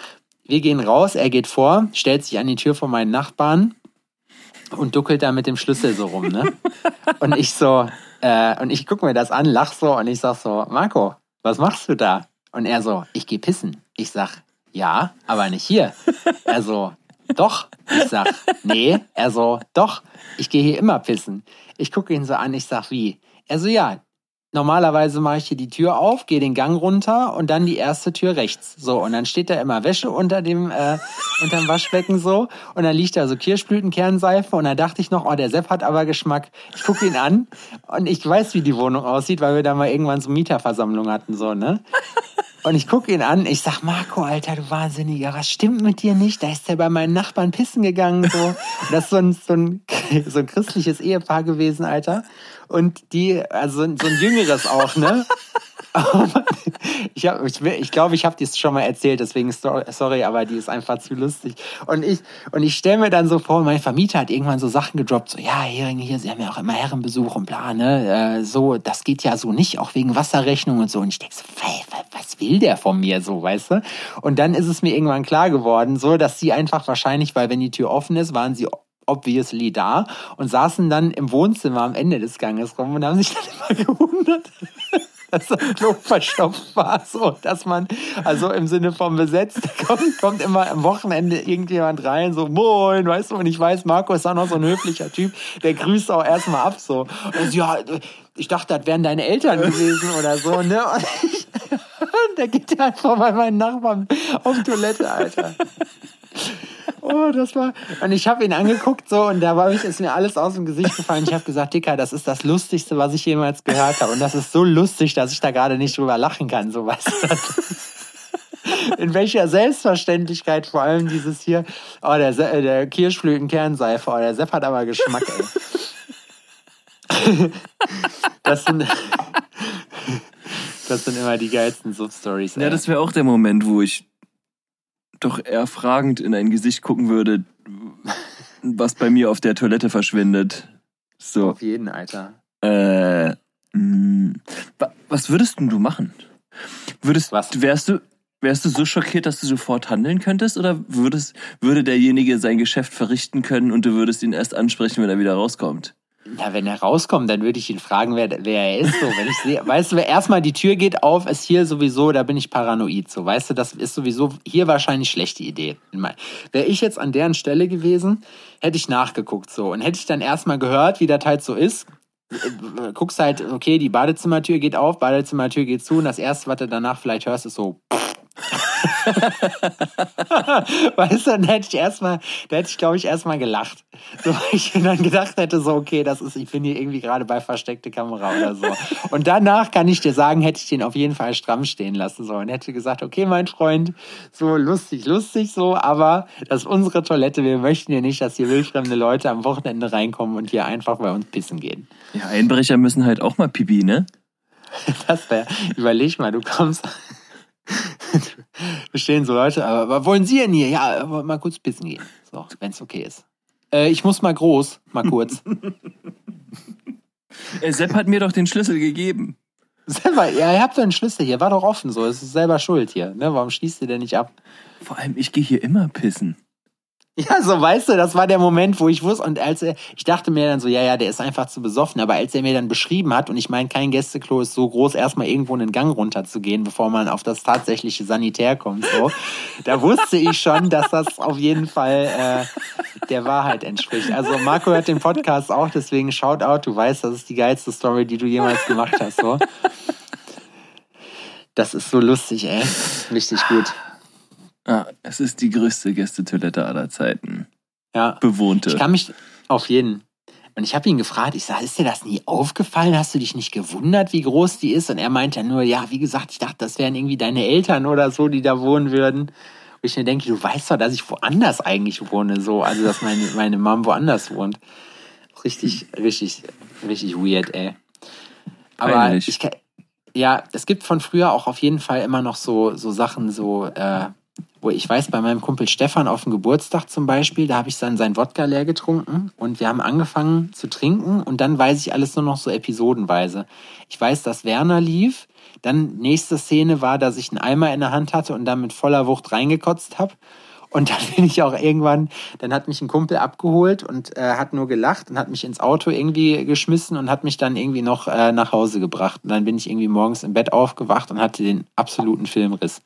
wir gehen raus, er geht vor, stellt sich an die Tür von meinen Nachbarn und duckelt da mit dem Schlüssel so rum, ne? Und ich so, äh, und ich guck mir das an, lach so und ich sag so, Marco, was machst du da? Und er so, ich geh pissen. Ich sag, ja, aber nicht hier. Er so, doch. Ich sag, nee. Er so, doch. Ich gehe hier immer pissen. Ich gucke ihn so an, ich sag, wie? Er so, ja, Normalerweise mache ich hier die Tür auf, gehe den Gang runter und dann die erste Tür rechts. So, und dann steht da immer Wäsche unter dem, äh, unter dem Waschbecken so. Und dann liegt da so Kirschblütenkernseife. Und dann dachte ich noch, oh, der Sepp hat aber Geschmack. Ich gucke ihn an und ich weiß, wie die Wohnung aussieht, weil wir da mal irgendwann so Mieterversammlung hatten, so, ne? Und ich gucke ihn an, ich sag, Marco, Alter, du Wahnsinniger, was stimmt mit dir nicht? Da ist der bei meinen Nachbarn pissen gegangen. So. Das ist so ein, so, ein, so ein christliches Ehepaar gewesen, Alter. Und die, also so ein jüngeres auch, ne? ich glaube, ich, ich, glaub, ich habe das schon mal erzählt, deswegen sorry, aber die ist einfach zu lustig. Und ich, und ich stelle mir dann so vor, mein Vermieter hat irgendwann so Sachen gedroppt, so, ja, Heringe hier, sie haben ja auch immer Herrenbesuch und bla, ne? Äh, so, das geht ja so nicht, auch wegen Wasserrechnung und so. Und ich denke so, was will der von mir so, weißt du? Und dann ist es mir irgendwann klar geworden, so, dass sie einfach wahrscheinlich, weil wenn die Tür offen ist, waren sie obviously da und saßen dann im Wohnzimmer am Ende des Ganges rum und haben sich dann immer gewundert, dass das Klo verstopft war, so dass man, also im Sinne von besetzt, kommt, kommt immer am Wochenende irgendjemand rein, so moin, weißt du, und ich weiß, Marco ist auch noch so ein höflicher Typ, der grüßt auch erstmal ab, so. Und so, ja, ich dachte, das wären deine Eltern gewesen oder so, ne? Und der geht ja einfach bei meinen Nachbarn auf Toilette, Alter. Oh, das war. Und ich habe ihn angeguckt so und da war ich, ist mir alles aus dem Gesicht gefallen. Ich habe gesagt, Dicker, das ist das Lustigste, was ich jemals gehört habe. Und das ist so lustig, dass ich da gerade nicht drüber lachen kann, so du. In welcher Selbstverständlichkeit vor allem dieses hier, oh, der, der Kirschblütenkernseife, oh, der Sepp hat aber Geschmack, ey. Das sind, das sind immer die geilsten Substories. Ja, das wäre auch der Moment, wo ich doch eher fragend in ein Gesicht gucken würde, was bei mir auf der Toilette verschwindet. So. Auf jeden, Alter. Äh, mh, mm, was würdest du machen? Würdest, was? Wärst du, wärst du so schockiert, dass du sofort handeln könntest? Oder würdest, würde derjenige sein Geschäft verrichten können und du würdest ihn erst ansprechen, wenn er wieder rauskommt? Ja, wenn er rauskommt, dann würde ich ihn fragen, wer, wer er ist. So, wenn ich sehe, weißt du, erstmal die Tür geht auf, ist hier sowieso, da bin ich paranoid. So, weißt du, das ist sowieso hier wahrscheinlich schlechte Idee. Wäre ich jetzt an deren Stelle gewesen, hätte ich nachgeguckt so und hätte ich dann erstmal gehört, wie das halt so ist. Guckst halt, okay, die Badezimmertür geht auf, Badezimmertür geht zu und das erste, was du danach vielleicht hörst, ist so. weißt du, dann hätte ich erstmal, da hätte ich, glaube ich, erstmal gelacht. So, weil ich dann gedacht hätte, so, okay, das ist, ich bin hier irgendwie gerade bei versteckte Kamera oder so. Und danach kann ich dir sagen, hätte ich den auf jeden Fall stramm stehen lassen sollen. Hätte gesagt, okay, mein Freund, so lustig, lustig so, aber das ist unsere Toilette. Wir möchten hier nicht, dass hier wildfremde Leute am Wochenende reinkommen und hier einfach bei uns pissen gehen. Ja, Einbrecher müssen halt auch mal pipi, ne? Das wäre, überleg mal, du kommst, Wir stehen so Leute, aber, wollen Sie denn hier? Ja, mal kurz pissen gehen. So, wenn es okay ist. Äh, ich muss mal groß, mal kurz. äh, Sepp hat mir doch den Schlüssel gegeben. Selber, ja, ihr habt doch einen Schlüssel hier, war doch offen so. Es ist selber schuld hier. Ne? Warum schließt ihr denn nicht ab? Vor allem, ich gehe hier immer pissen. Ja, so weißt du, das war der Moment, wo ich wusste und als er, ich dachte mir dann so, ja, ja, der ist einfach zu besoffen, aber als er mir dann beschrieben hat und ich meine, kein Gästeklo ist so groß, erstmal irgendwo einen Gang runterzugehen, bevor man auf das tatsächliche Sanitär kommt, so, da wusste ich schon, dass das auf jeden Fall äh, der Wahrheit entspricht. Also Marco hört den Podcast auch, deswegen shout out, du weißt, das ist die geilste Story, die du jemals gemacht hast, so. Das ist so lustig, ey. Richtig gut. Ah, es ist die größte Gästetoilette aller Zeiten. Ja. Bewohnte. Ich kann mich auf jeden. Und ich habe ihn gefragt, ich sage, ist dir das nie aufgefallen? Hast du dich nicht gewundert, wie groß die ist? Und er meinte nur, ja, wie gesagt, ich dachte, das wären irgendwie deine Eltern oder so, die da wohnen würden. Und ich mir denke, du weißt doch, dass ich woanders eigentlich wohne, so, also dass meine, meine Mom woanders wohnt. Richtig, richtig, richtig weird, ey. Aber Peinlich. ich ja, es gibt von früher auch auf jeden Fall immer noch so, so Sachen, so, äh, wo ich weiß, bei meinem Kumpel Stefan auf dem Geburtstag zum Beispiel, da habe ich dann sein Wodka leer getrunken und wir haben angefangen zu trinken und dann weiß ich alles nur noch so episodenweise. Ich weiß, dass Werner lief, dann nächste Szene war, dass ich einen Eimer in der Hand hatte und dann mit voller Wucht reingekotzt habe. Und dann bin ich auch irgendwann, dann hat mich ein Kumpel abgeholt und äh, hat nur gelacht und hat mich ins Auto irgendwie geschmissen und hat mich dann irgendwie noch äh, nach Hause gebracht. Und dann bin ich irgendwie morgens im Bett aufgewacht und hatte den absoluten Filmriss.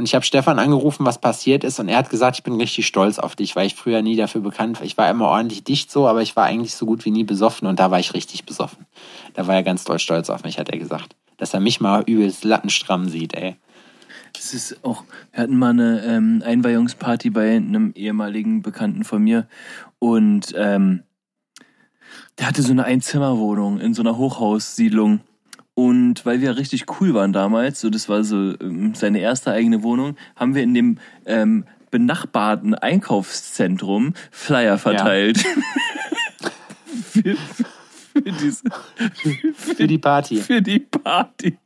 Und ich habe Stefan angerufen, was passiert ist. Und er hat gesagt, ich bin richtig stolz auf dich, weil ich früher nie dafür bekannt war. Ich war immer ordentlich dicht so, aber ich war eigentlich so gut wie nie besoffen. Und da war ich richtig besoffen. Da war er ganz doll stolz auf mich, hat er gesagt. Dass er mich mal übelst lattenstramm sieht, ey. Das ist auch, wir hatten mal eine ähm, Einweihungsparty bei einem ehemaligen Bekannten von mir und ähm, der hatte so eine Einzimmerwohnung in so einer Hochhaussiedlung. Und weil wir richtig cool waren damals, so das war so ähm, seine erste eigene Wohnung, haben wir in dem ähm, benachbarten Einkaufszentrum Flyer verteilt. Ja. für, für, diese, für, für die Party. Für die Party.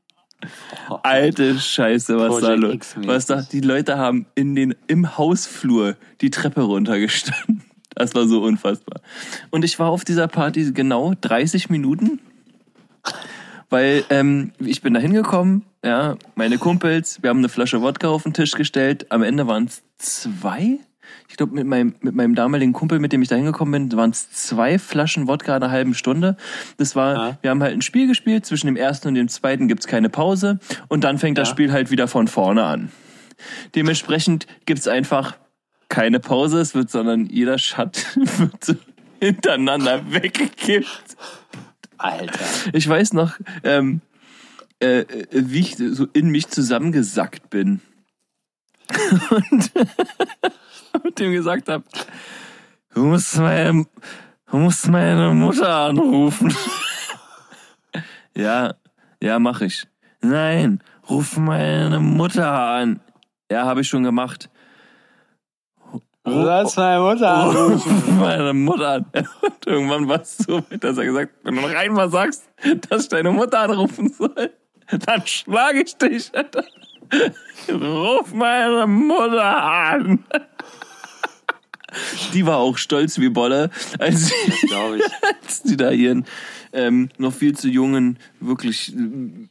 Alte Scheiße, was Project da los? Was da? Die Leute haben in den, im Hausflur die Treppe runtergestanden. Das war so unfassbar. Und ich war auf dieser Party genau 30 Minuten, weil ähm, ich bin da hingekommen, ja, meine Kumpels, wir haben eine Flasche Wodka auf den Tisch gestellt. Am Ende waren es zwei ich glaube, mit meinem, mit meinem damaligen Kumpel, mit dem ich da hingekommen bin, waren es zwei Flaschen Wodka in einer halben Stunde. Das war, ja. wir haben halt ein Spiel gespielt, zwischen dem ersten und dem zweiten gibt's keine Pause und dann fängt ja. das Spiel halt wieder von vorne an. Dementsprechend gibt's einfach keine Pause, es wird, sondern jeder Shot wird so hintereinander weggekippt. Alter. Ich weiß noch, ähm, äh, wie ich so in mich zusammengesackt bin. und mit dem gesagt habe, du musst meine, du musst meine Mutter anrufen. ja, ja, mach ich. Nein, ruf meine Mutter an. Ja, habe ich schon gemacht. Du sollst meine Mutter anrufen. meine Mutter an. Und irgendwann war es so weit, dass er gesagt wenn du noch einmal sagst, dass ich deine Mutter anrufen soll, dann schlage ich dich. Ruf meine Mutter an. Die war auch stolz wie Bolle, als sie, als sie da ihren ähm, noch viel zu jungen, wirklich äh,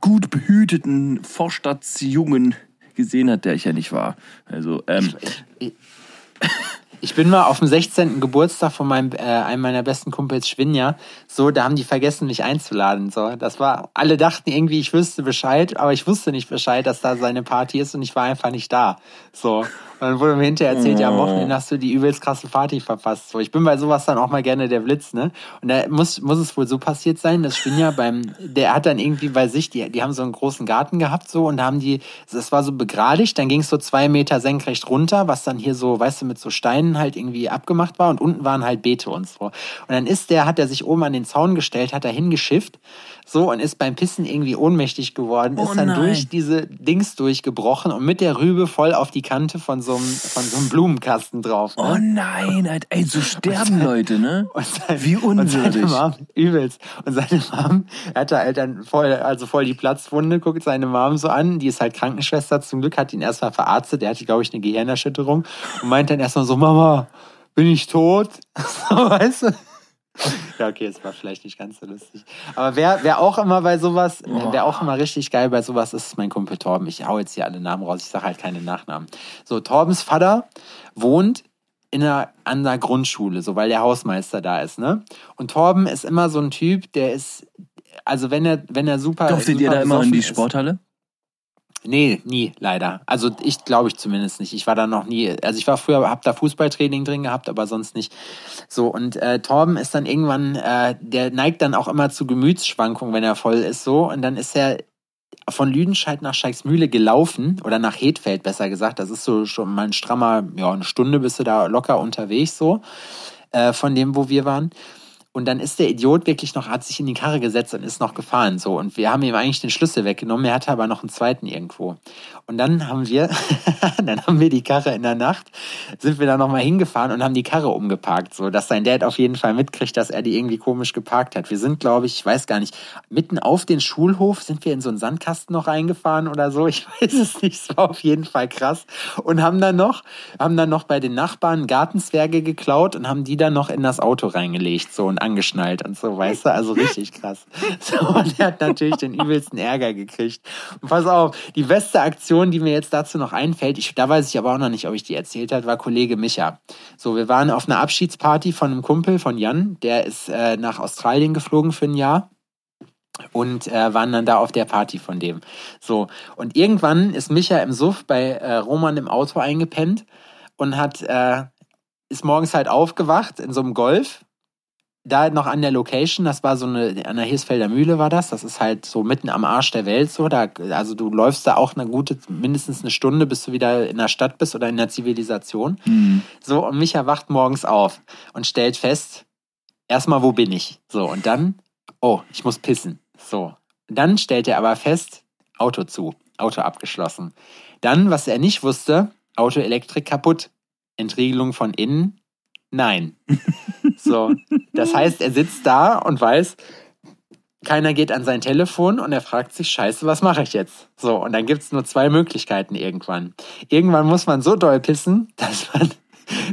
gut behüteten Vorstadtsjungen gesehen hat, der ich ja nicht war. Also, ähm, ich, ich, ich bin mal auf dem 16. Geburtstag von meinem, äh, einem meiner besten Kumpels Schwinja. So, da haben die vergessen, mich einzuladen. So, das war, alle dachten irgendwie, ich wüsste Bescheid, aber ich wusste nicht Bescheid, dass da seine Party ist und ich war einfach nicht da. So. Und dann wurde mir hinterher erzählt, ja, am Wochenende hast du die übelst krasse Party verpasst. So, ich bin bei sowas dann auch mal gerne der Blitz, ne? Und da muss, muss es wohl so passiert sein, dass Schwinja beim, der hat dann irgendwie bei sich, die, die haben so einen großen Garten gehabt, so, und da haben die, das war so begradigt, dann ging es so zwei Meter senkrecht runter, was dann hier so, weißt du, mit so Steinen halt irgendwie abgemacht war und unten waren halt Beete und so. Und dann ist der, hat er sich oben an den Zaun gestellt, hat er hingeschifft so und ist beim Pissen irgendwie ohnmächtig geworden, oh ist dann nein. durch diese Dings durchgebrochen und mit der Rübe voll auf die Kante von so einem, von so einem Blumenkasten drauf. Ne? Oh nein, Alter, ey, so sterben seine, Leute, ne? Sein, Wie unwürdig. Und seine Mom, übelst. Und seine Mom hat da halt dann voll, also voll die Platzwunde, guckt seine Mom so an, die ist halt Krankenschwester, zum Glück hat ihn erstmal verarztet, der hatte, glaube ich, eine Gehirnerschütterung und meint dann erstmal so, Mama, bin ich tot? weißt du? Ja, okay, es war vielleicht nicht ganz so lustig. Aber wer, wer auch immer bei sowas, oh. wer auch immer richtig geil bei sowas ist, ist mein Kumpel Torben. Ich hau jetzt hier alle Namen raus, ich sage halt keine Nachnamen. So, Torbens Vater wohnt in einer, an der Grundschule, so weil der Hausmeister da ist, ne? Und Torben ist immer so ein Typ, der ist, also wenn er, wenn er super. Durftet ihr da immer in die Sporthalle? Ist, Nee, nie, leider. Also ich glaube ich zumindest nicht. Ich war da noch nie, also ich war früher, hab da Fußballtraining drin gehabt, aber sonst nicht. So, und äh, Torben ist dann irgendwann, äh, der neigt dann auch immer zu Gemütsschwankungen, wenn er voll ist so. Und dann ist er von Lüdenscheid nach Scheiksmühle gelaufen, oder nach Hedfeld besser gesagt. Das ist so schon mal ein strammer, ja, eine Stunde bist du da locker unterwegs so, äh, von dem, wo wir waren. Und dann ist der Idiot wirklich noch, hat sich in die Karre gesetzt und ist noch gefahren. So. Und wir haben ihm eigentlich den Schlüssel weggenommen. Er hatte aber noch einen zweiten irgendwo. Und dann haben wir, dann haben wir die Karre in der Nacht, sind wir da nochmal hingefahren und haben die Karre umgeparkt, so dass sein Dad auf jeden Fall mitkriegt, dass er die irgendwie komisch geparkt hat. Wir sind, glaube ich, ich weiß gar nicht, mitten auf den Schulhof sind wir in so einen Sandkasten noch reingefahren oder so. Ich weiß es nicht. Es war auf jeden Fall krass. Und haben dann noch, haben dann noch bei den Nachbarn Gartenzwerge geklaut und haben die dann noch in das Auto reingelegt, so und angeschnallt und so, weißt du? Also richtig krass. So, und er hat natürlich den übelsten Ärger gekriegt. Und pass auf, die beste Aktion die mir jetzt dazu noch einfällt, ich, da weiß ich aber auch noch nicht, ob ich die erzählt habe, war Kollege Micha. So, wir waren auf einer Abschiedsparty von einem Kumpel von Jan, der ist äh, nach Australien geflogen für ein Jahr. und äh, waren dann da auf der Party von dem. So, und irgendwann ist Micha im Suff bei äh, Roman im Auto eingepennt und hat, äh, ist morgens halt aufgewacht in so einem Golf da noch an der Location, das war so eine, an der Hirsfelder Mühle war das, das ist halt so mitten am Arsch der Welt so, da, also du läufst da auch eine gute, mindestens eine Stunde, bis du wieder in der Stadt bist oder in der Zivilisation. Mhm. So, und Micha wacht morgens auf und stellt fest, erstmal, wo bin ich? So, und dann, oh, ich muss pissen. So. Dann stellt er aber fest, Auto zu, Auto abgeschlossen. Dann, was er nicht wusste, Autoelektrik kaputt, Entriegelung von innen, nein. So, das heißt, er sitzt da und weiß, keiner geht an sein Telefon und er fragt sich, scheiße, was mache ich jetzt? So, und dann gibt es nur zwei Möglichkeiten irgendwann. Irgendwann muss man so doll pissen, dass, man,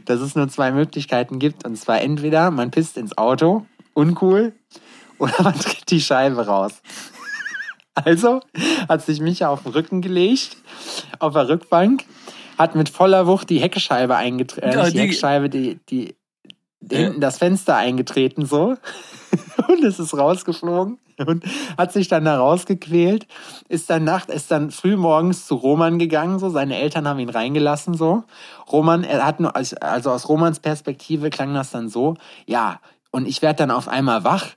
dass es nur zwei Möglichkeiten gibt. Und zwar entweder man pisst ins Auto, uncool, oder man tritt die Scheibe raus. Also hat sich Micha auf den Rücken gelegt, auf der Rückbank, hat mit voller Wucht die Heckscheibe eingetreten, äh, die, die Heckscheibe, die, die hinten das Fenster eingetreten so. Und es ist rausgeflogen und hat sich dann da rausgequält, ist dann nacht, ist dann früh morgens zu Roman gegangen, so. Seine Eltern haben ihn reingelassen so. Roman, er hat nur also aus Romans Perspektive klang das dann so, ja, und ich werde dann auf einmal wach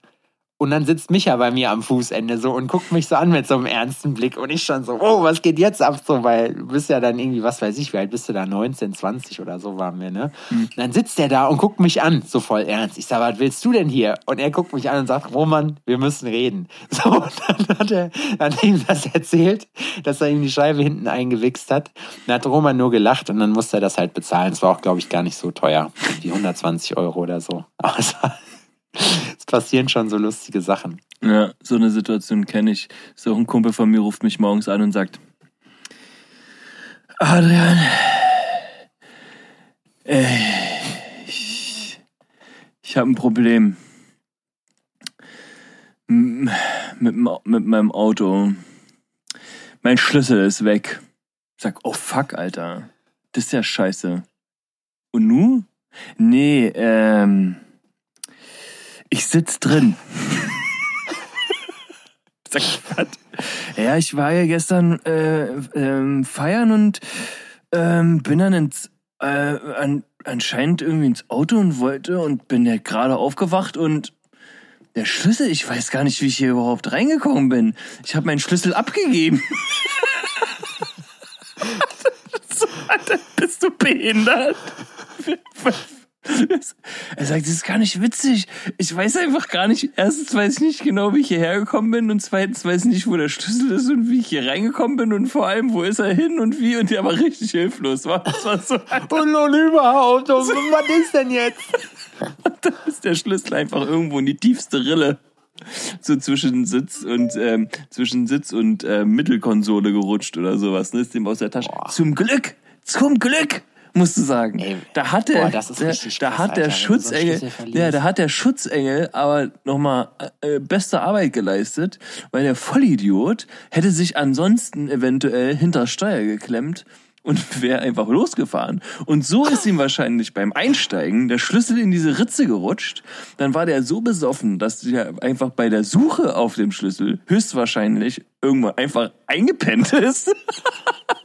und dann sitzt Micha bei mir am Fußende so und guckt mich so an mit so einem ernsten Blick. Und ich schon so, oh, was geht jetzt ab? So, weil du bist ja dann irgendwie, was weiß ich, wie alt bist du da? 19, 20 oder so waren wir, ne? Mhm. Dann sitzt er da und guckt mich an, so voll ernst. Ich sag, was willst du denn hier? Und er guckt mich an und sagt, Roman, wir müssen reden. So, und dann hat er, hat ihm das erzählt, dass er ihm die Scheibe hinten eingewichst hat. Dann hat Roman nur gelacht und dann musste er das halt bezahlen. Es war auch, glaube ich, gar nicht so teuer. Wie 120 Euro oder so. Aber es war es passieren schon so lustige Sachen. Ja, so eine Situation kenne ich. So ein Kumpel von mir ruft mich morgens an und sagt, Adrian, ey, ich, ich habe ein Problem mit, mit meinem Auto. Mein Schlüssel ist weg. Ich sag, oh fuck, Alter. Das ist ja scheiße. Und nu? Nee, ähm, ich sitz drin. Sag ich, was? Ja, ich war ja gestern äh, ähm, feiern und ähm, bin dann ins äh, an, anscheinend irgendwie ins Auto und wollte und bin ja gerade aufgewacht und der Schlüssel, ich weiß gar nicht, wie ich hier überhaupt reingekommen bin. Ich habe meinen Schlüssel abgegeben. bist du behindert? Er sagt, das ist gar nicht witzig. Ich weiß einfach gar nicht. Erstens weiß ich nicht genau, wie ich hierher gekommen bin und zweitens weiß ich nicht, wo der Schlüssel ist und wie ich hier reingekommen bin und vor allem, wo ist er hin und wie und der war richtig hilflos. War, das war so und nun überhaupt, und was ist denn jetzt? Und dann ist der Schlüssel einfach irgendwo in die tiefste Rille so zwischen Sitz und ähm, zwischen Sitz und äh, Mittelkonsole gerutscht oder sowas. Ne? Ist dem aus der Tasche. Boah. Zum Glück, zum Glück musst du sagen. Ey, da hat der, boah, der da hat der Alter, Schutzengel, so ja, da hat der Schutzengel aber nochmal äh, beste Arbeit geleistet, weil der Vollidiot hätte sich ansonsten eventuell hinter Steuer geklemmt und wäre einfach losgefahren. Und so ist ihm wahrscheinlich beim Einsteigen der Schlüssel in diese Ritze gerutscht. Dann war der so besoffen, dass er einfach bei der Suche auf dem Schlüssel höchstwahrscheinlich irgendwann einfach eingepennt ist.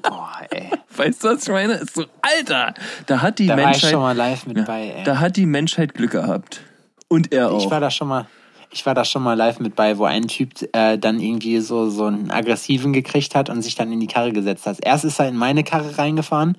Boah, ey. Weißt du, was ich meine? Ist so, Alter, da hat die da Menschheit. War ich schon mal live mit ja, bei, ey. Da hat die Menschheit Glück gehabt. Und er auch. Ich war da schon mal ich war da schon mal live mit bei, wo ein Typ äh, dann irgendwie so, so einen aggressiven gekriegt hat und sich dann in die Karre gesetzt hat. Erst ist er in meine Karre reingefahren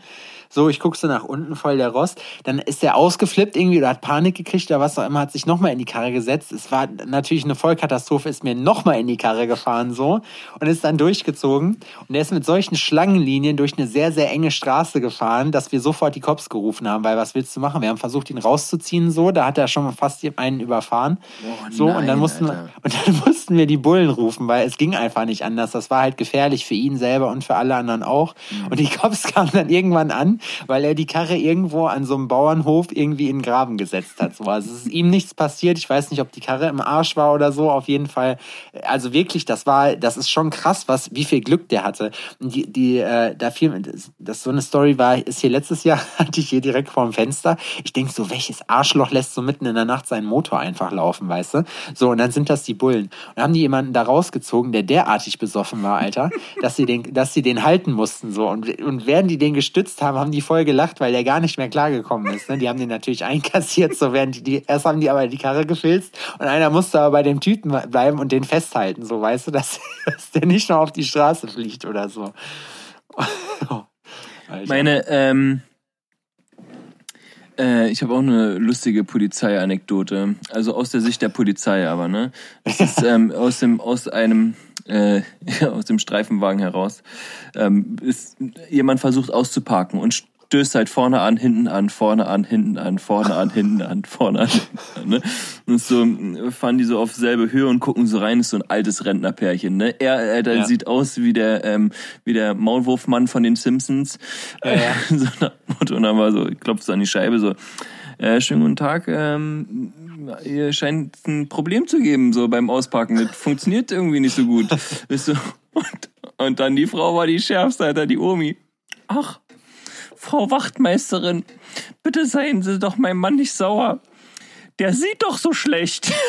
so, ich guck so nach unten, voll der Rost. Dann ist er ausgeflippt irgendwie oder hat Panik gekriegt oder was auch immer, hat sich nochmal in die Karre gesetzt. Es war natürlich eine Vollkatastrophe, ist mir nochmal in die Karre gefahren so und ist dann durchgezogen. Und er ist mit solchen Schlangenlinien durch eine sehr, sehr enge Straße gefahren, dass wir sofort die Cops gerufen haben, weil was willst du machen? Wir haben versucht, ihn rauszuziehen so, da hat er schon fast einen überfahren. Oh, so, nein, und dann mussten wir, und dann mussten wir die Bullen rufen, weil es ging einfach nicht anders. Das war halt gefährlich für ihn selber und für alle anderen auch. Mhm. Und die Cops kamen dann irgendwann an weil er die Karre irgendwo an so einem Bauernhof irgendwie in den Graben gesetzt hat. So. Also es ist ihm nichts passiert. Ich weiß nicht, ob die Karre im Arsch war oder so. Auf jeden Fall. Also wirklich, das war, das ist schon krass, was, wie viel Glück der hatte. Die, die, äh, da fiel, das so eine Story war, ist hier letztes Jahr, hatte ich hier direkt vor dem Fenster. Ich denk so, welches Arschloch lässt so mitten in der Nacht seinen Motor einfach laufen, weißt du? So, und dann sind das die Bullen. Und haben die jemanden da rausgezogen, der derartig besoffen war, Alter, dass sie den, dass sie den halten mussten, so. Und, und während die den gestützt haben, haben die voll gelacht, weil der gar nicht mehr klargekommen ist. Ne? Die haben den natürlich einkassiert, so während die, erst haben die aber die Karre gefilzt und einer musste aber bei dem Typen bleiben und den festhalten, so, weißt du, dass, dass der nicht noch auf die Straße fliegt oder so. Meine, ähm, äh, ich habe auch eine lustige Polizeianekdote. Also aus der Sicht der Polizei aber, ne? Das ist ähm, aus, dem, aus einem äh, aus dem Streifenwagen heraus. Ähm, ist, jemand versucht auszuparken und stößt halt vorne an, hinten an, vorne an, hinten an, vorne an, hinten an, vorne an. Hinten an ne? Und so fahren die so auf selbe Höhe und gucken so rein, ist so ein altes Rentnerpärchen. Ne? Er, er der ja. sieht aus wie der, ähm, wie der Maulwurfmann von den Simpsons. Ja, ja. so nach Motto, und dann war so, klopft so an die Scheibe so, äh, schönen guten Tag, ähm, ihr scheint ein Problem zu geben, so beim Auspacken. Das funktioniert irgendwie nicht so gut. und, und dann die Frau war die schärfste, Alter, die Omi. Ach, Frau Wachtmeisterin, bitte seien Sie doch meinem Mann nicht sauer. Der sieht doch so schlecht.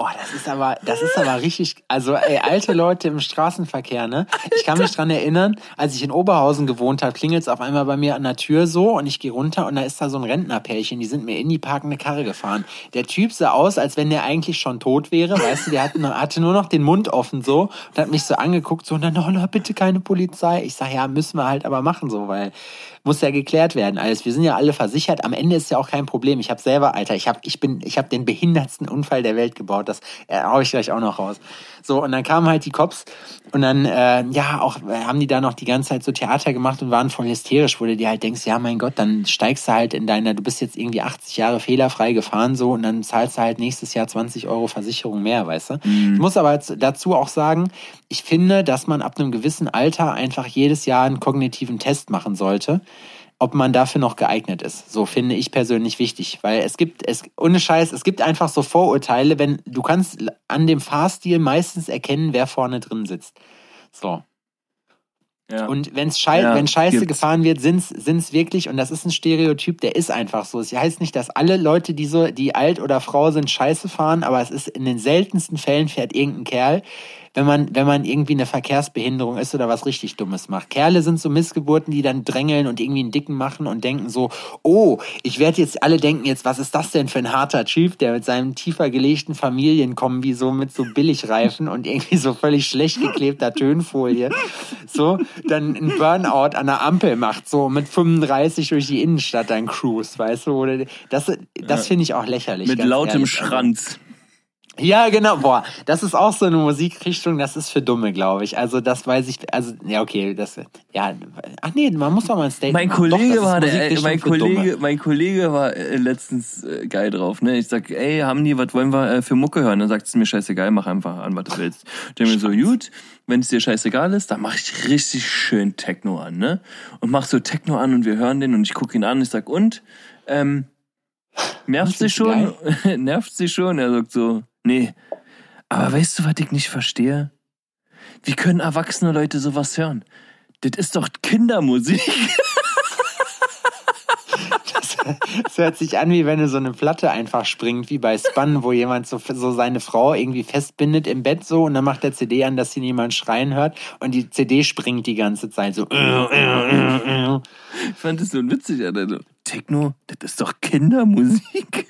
Oh, das ist aber, das ist aber richtig, also ey, alte Leute im Straßenverkehr, ne? Ich kann mich dran erinnern, als ich in Oberhausen gewohnt habe, klingelt es auf einmal bei mir an der Tür so und ich gehe runter und da ist da so ein Rentnerpärchen, die sind mir in die parkende Karre gefahren. Der Typ sah aus, als wenn der eigentlich schon tot wäre, weißt du, der hatte, nur noch den Mund offen so und hat mich so angeguckt so und dann, oh, bitte keine Polizei. Ich sag, ja, müssen wir halt aber machen so, weil muss ja geklärt werden alles. Wir sind ja alle versichert. Am Ende ist ja auch kein Problem. Ich habe selber, Alter, ich habe ich bin, ich habe den behindertsten Unfall der Welt gebaut. Das äh, hau ich gleich auch noch raus. So und dann kamen halt die Cops und dann äh, ja auch äh, haben die da noch die ganze Zeit so Theater gemacht und waren voll hysterisch, wo du dir halt denkst, ja mein Gott, dann steigst du halt in deiner, du bist jetzt irgendwie 80 Jahre fehlerfrei gefahren so und dann zahlst du halt nächstes Jahr 20 Euro Versicherung mehr, weißt du. Mhm. Ich muss aber dazu auch sagen, ich finde, dass man ab einem gewissen Alter einfach jedes Jahr einen kognitiven Test machen sollte ob man dafür noch geeignet ist. So finde ich persönlich wichtig, weil es gibt, es, ohne Scheiß, es gibt einfach so Vorurteile, wenn du kannst an dem Fahrstil meistens erkennen, wer vorne drin sitzt. So. Ja. Und wenn's schei ja, wenn Scheiße gibt's. gefahren wird, sind's sind's wirklich und das ist ein Stereotyp, der ist einfach so. Es heißt nicht, dass alle Leute, die so die alt oder Frau sind, Scheiße fahren, aber es ist in den seltensten Fällen fährt irgendein Kerl, wenn man, wenn man irgendwie eine Verkehrsbehinderung ist oder was richtig Dummes macht. Kerle sind so Missgeburten, die dann drängeln und irgendwie einen Dicken machen und denken so, oh, ich werde jetzt, alle denken jetzt, was ist das denn für ein harter Typ, der mit seinem tiefer gelegten Familienkombi so mit so Billigreifen und irgendwie so völlig schlecht geklebter Tönfolie, so, dann ein Burnout an der Ampel macht, so mit 35 durch die Innenstadt ein Cruise, weißt du, oder das, das finde ich auch lächerlich. Mit lautem ehrlich. Also Schranz. Ja, genau. Boah, das ist auch so eine Musikrichtung, das ist für Dumme, glaube ich. Also das weiß ich, also ja, okay, das ja, ach nee, man muss doch mal ein Statement Mein Kollege Doch, war der äh, mein Kollege, mein Kollege war äh, letztens äh, geil drauf, ne? Ich sag, ey, haben die, was wollen wir äh, für Mucke hören? Dann sagt es mir scheißegal, mach einfach an, was du willst. Der mir so, gut, wenn es dir scheißegal ist, dann mach ich richtig schön Techno an, ne? Und mach so Techno an und wir hören den und ich gucke ihn an, ich sag, und ähm Nervt sie schon? Nervt sie schon? Er sagt so, Nee. Aber weißt du, was ich nicht verstehe? Wie können erwachsene Leute sowas hören? Das ist doch Kindermusik. Es hört sich an, wie wenn so eine Platte einfach springt, wie bei Spun, wo jemand so, so seine Frau irgendwie festbindet im Bett so und dann macht der CD an, dass sie niemand schreien hört und die CD springt die ganze Zeit so. Ich fand das so witzig, Alter. Techno, das ist doch Kindermusik.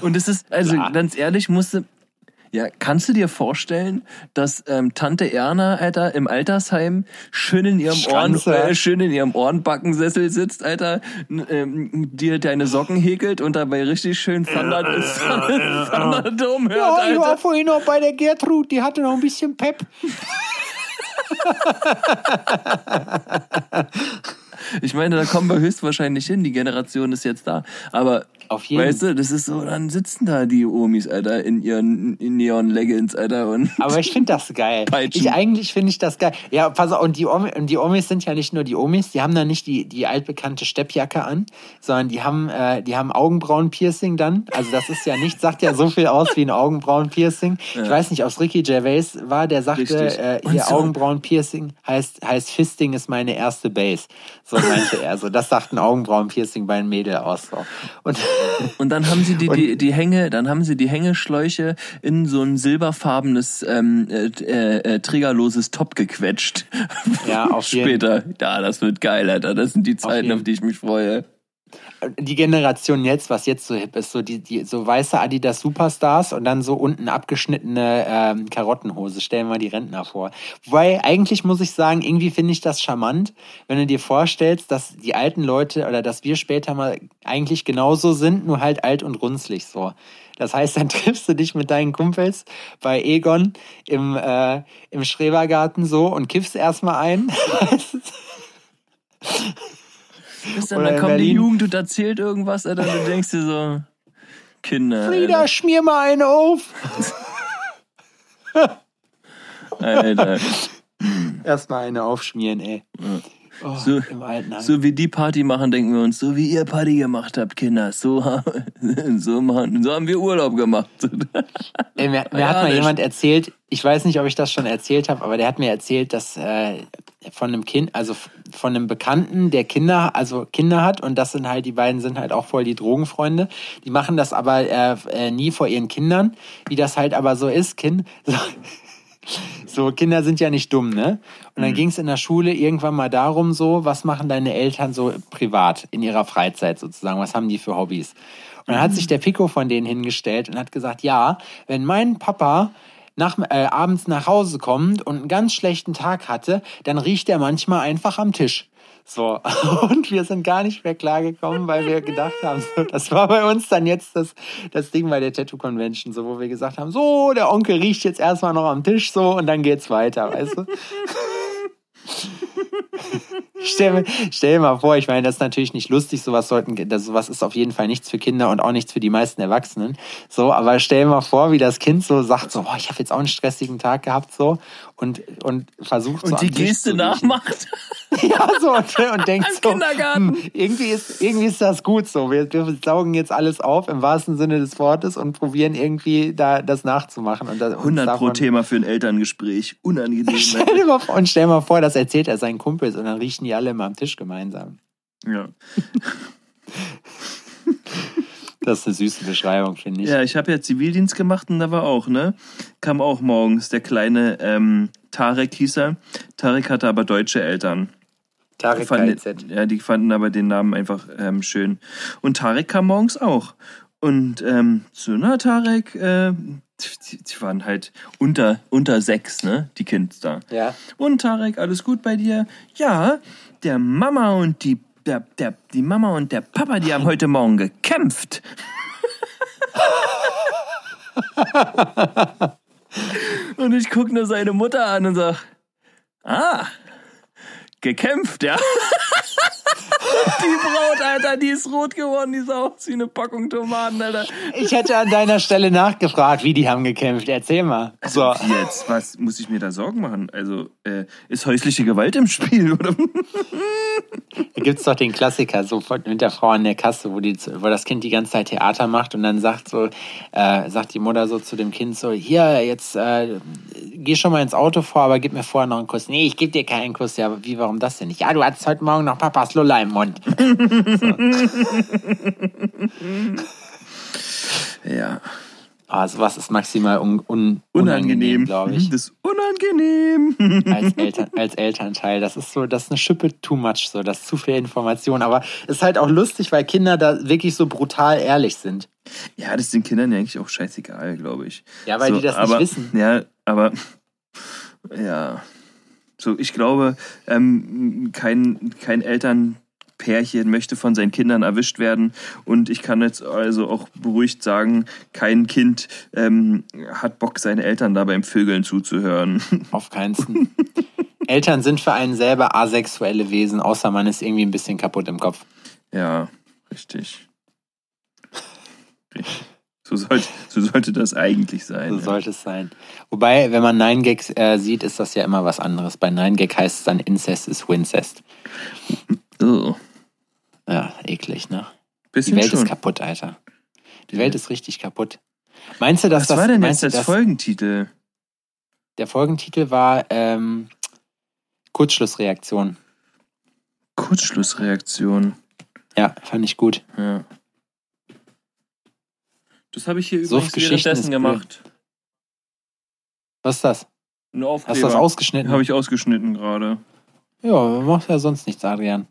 Und es ist, also ja. ganz ehrlich, musste. Ja, kannst du dir vorstellen, dass ähm, Tante Erna, Alter, im Altersheim schön in ihrem Ohren, äh, schön in ihrem Ohrenbackensessel sitzt, Alter, ähm, dir deine Socken häkelt und dabei richtig schön Thunder, Thunderdome hört, Ja, Alter. ich war vorhin noch bei der Gertrud, die hatte noch ein bisschen Pep. ich meine, da kommen wir höchstwahrscheinlich hin, die Generation ist jetzt da. Aber Auf jeden Weißt du, das ist so, dann sitzen da die Omis, Alter, in ihren in Neon-Leggings, Alter. Und Aber ich finde das geil. Peitschen. Ich eigentlich finde ich das geil. Ja, pass auf, und die, Omi, und die Omis sind ja nicht nur die Omis, die haben dann nicht die, die altbekannte Steppjacke an, sondern die haben, äh, die haben Augenbrauen-Piercing dann. Also das ist ja nicht, sagt ja so viel aus wie ein Augenbrauen-Piercing. Ich weiß nicht, ob es Ricky Gervais war, der sagte, äh, ihr so- Augenbrauen-Piercing heißt, heißt Fisting ist meine erste Base. So meinte er. So, das sagt ein Augenbrauen-Piercing bei einem Mädel aus. So. Und Und dann haben sie die, die, die Hänge, dann haben sie die Hängeschläuche in so ein silberfarbenes, ähm, äh, äh, äh, trägerloses Top gequetscht. Ja, auf jeden- Später. Ja, das wird geil, Alter. Das sind die Zeiten, jeden- auf die ich mich freue. Die Generation jetzt, was jetzt so hip ist, so die, die so weiße Adidas Superstars und dann so unten abgeschnittene ähm, Karottenhose. Stellen wir die Rentner vor. Wobei eigentlich muss ich sagen, irgendwie finde ich das charmant, wenn du dir vorstellst, dass die alten Leute oder dass wir später mal eigentlich genauso sind, nur halt alt und runzlig so. Das heißt, dann triffst du dich mit deinen Kumpels bei Egon im, äh, im Schrebergarten so und kiffst erstmal ein. Bis dann, dann kommt die Berlin. Jugend und erzählt irgendwas, Alter, und du denkst dir so, Kinder. Frieda, schmier mal eine auf. Alter. Alter. Erstmal eine aufschmieren, ey. Oh, So-. So wie die Party machen, denken wir uns, so wie ihr Party gemacht habt, Kinder, so, ha- so, machen, so haben wir Urlaub gemacht. Ey, mir mir Ja, hat mal jemand erzählt, ich weiß nicht, ob ich das schon erzählt habe, aber der hat mir erzählt, dass äh, von einem Kind, also von einem Bekannten, der Kinder, also Kinder hat und das sind halt, die beiden sind halt auch voll die Drogenfreunde. Die machen das aber äh, äh, nie vor ihren Kindern, wie das halt aber so ist, Kind. So, Kinder sind ja nicht dumm, ne? Und dann ging es in der Schule irgendwann mal darum, so, was machen deine Eltern so privat, in ihrer Freizeit sozusagen, was haben die für Hobbys? Und dann hat sich der Pico von denen hingestellt und hat gesagt, ja, wenn mein Papa nach, äh, abends nach Hause kommt und einen ganz schlechten Tag hatte, dann riecht er manchmal einfach am Tisch. So, und wir sind gar nicht mehr klargekommen, weil wir gedacht haben, so, das war bei uns dann jetzt das, das Ding bei der Tattoo Convention, so, wo wir gesagt haben, so, der Onkel riecht jetzt erstmal noch am Tisch, so, und dann geht's weiter, weißt du? Stell, stell dir mal vor, ich meine, das ist natürlich nicht lustig, sowas sollten, das, sowas ist auf jeden Fall nichts für Kinder und auch nichts für die meisten Erwachsenen. So, aber stell dir mal vor, wie das Kind so sagt, so, boah, ich habe jetzt auch einen stressigen Tag gehabt, so, und, und versucht so Und die Geste nachmacht. Ja, so, und, und denkt so, Kindergarten. hm, irgendwie, ist, irgendwie ist das gut so. Wir, wir saugen jetzt alles auf im wahrsten Sinne des Wortes und probieren irgendwie da das nachzumachen. Und das, uns 100 pro davon- Thema für ein Elterngespräch. Unangenehm. Stell dir mal vor, und stell mal vor, das erzählt er seinen Kumpels und dann riechen die alle immer am Tisch gemeinsam. ja. Das ist eine süße Beschreibung, finde ich. Ja, ich habe ja Zivildienst gemacht und da war auch, ne? Kam auch morgens der kleine ähm, Tarek hieß er. Tarek hatte aber deutsche Eltern. Tarek fanden, KZ. ja, die fanden aber den Namen einfach ähm, schön. Und Tarek kam morgens auch. Und ähm, so, na, Tarek, äh, die, die waren halt unter, unter sechs, ne? Die Kids da. Ja. Und Tarek, alles gut bei dir? Ja, der Mama und die, der, der, die Mama und der Papa, die haben heute Morgen gekämpft. und ich gucke nur seine Mutter an und sag, ah, gekämpft, ja. die Braut, Alter, die ist rot geworden, die sah aus wie eine Packung Tomaten, Alter. Ich hätte an deiner Stelle nachgefragt, wie die haben gekämpft. Erzähl mal. So. Wie Jetzt, was muss ich mir da Sorgen machen? Also, äh, ist häusliche Gewalt im Spiel, oder? Da gibt's doch den Klassiker, so mit der Frau an der Kasse, wo, die, wo das Kind die ganze Zeit Theater macht und dann sagt so, äh, sagt die Mutter so zu dem Kind so, hier, jetzt äh, geh schon mal ins Auto vor, aber gib mir vorher noch einen Kuss. Nee, ich geb dir keinen Kuss. Ja, aber wie, warum das denn nicht? Ja, du hattest heute Morgen noch Papas Lulla im Mund. Ja. Ah, sowas ist maximal un, un, unangenehm, glaube ich. Das ist unangenehm. als, Eltern, als Elternteil. Das ist so, das ist eine Schippe too much, so, das ist zu viel Information. Aber es ist halt auch lustig, weil Kinder da wirklich so brutal ehrlich sind. Ja, das ist den Kindern ja eigentlich auch scheißegal, glaube ich. Ja, weil die das nicht aber, wissen. Ja, aber ja. So, ich glaube, ähm, kein, kein Elternpärchen möchte von seinen Kindern erwischt werden. Und ich kann jetzt also auch beruhigt sagen, kein Kind ähm, hat Bock, seine Eltern da beim Vögeln zuzuhören. Auf keinen Fall. Eltern sind für einen selber asexuelle Wesen, außer man ist irgendwie ein bisschen kaputt im Kopf. ja, richtig. So sollte, so sollte das eigentlich sein. So ja. sollte es sein. Wobei, wenn man Nine Gags äh, sieht, ist das ja immer was anderes. Bei Nine Gag heißt es dann Incest ist Wincest. Oh, Ja, eklig, ne? Die bisschen Welt schon. ist kaputt, Alter. Die Welt ist richtig kaputt. Meinst du, dass Was das. war denn jetzt du, als dass- Folgentitel? Der Folgentitel war ähm, Kurzschlussreaktion. Kurzschlussreaktion. Ja, fand ich gut. Ja. Das habe ich hier So übrigens währenddessen gemacht. Was ist das? Ein Hast du das Aufkleber. ausgeschnitten? Habe ich ausgeschnitten gerade. Ja, macht ja sonst nichts, Adrian.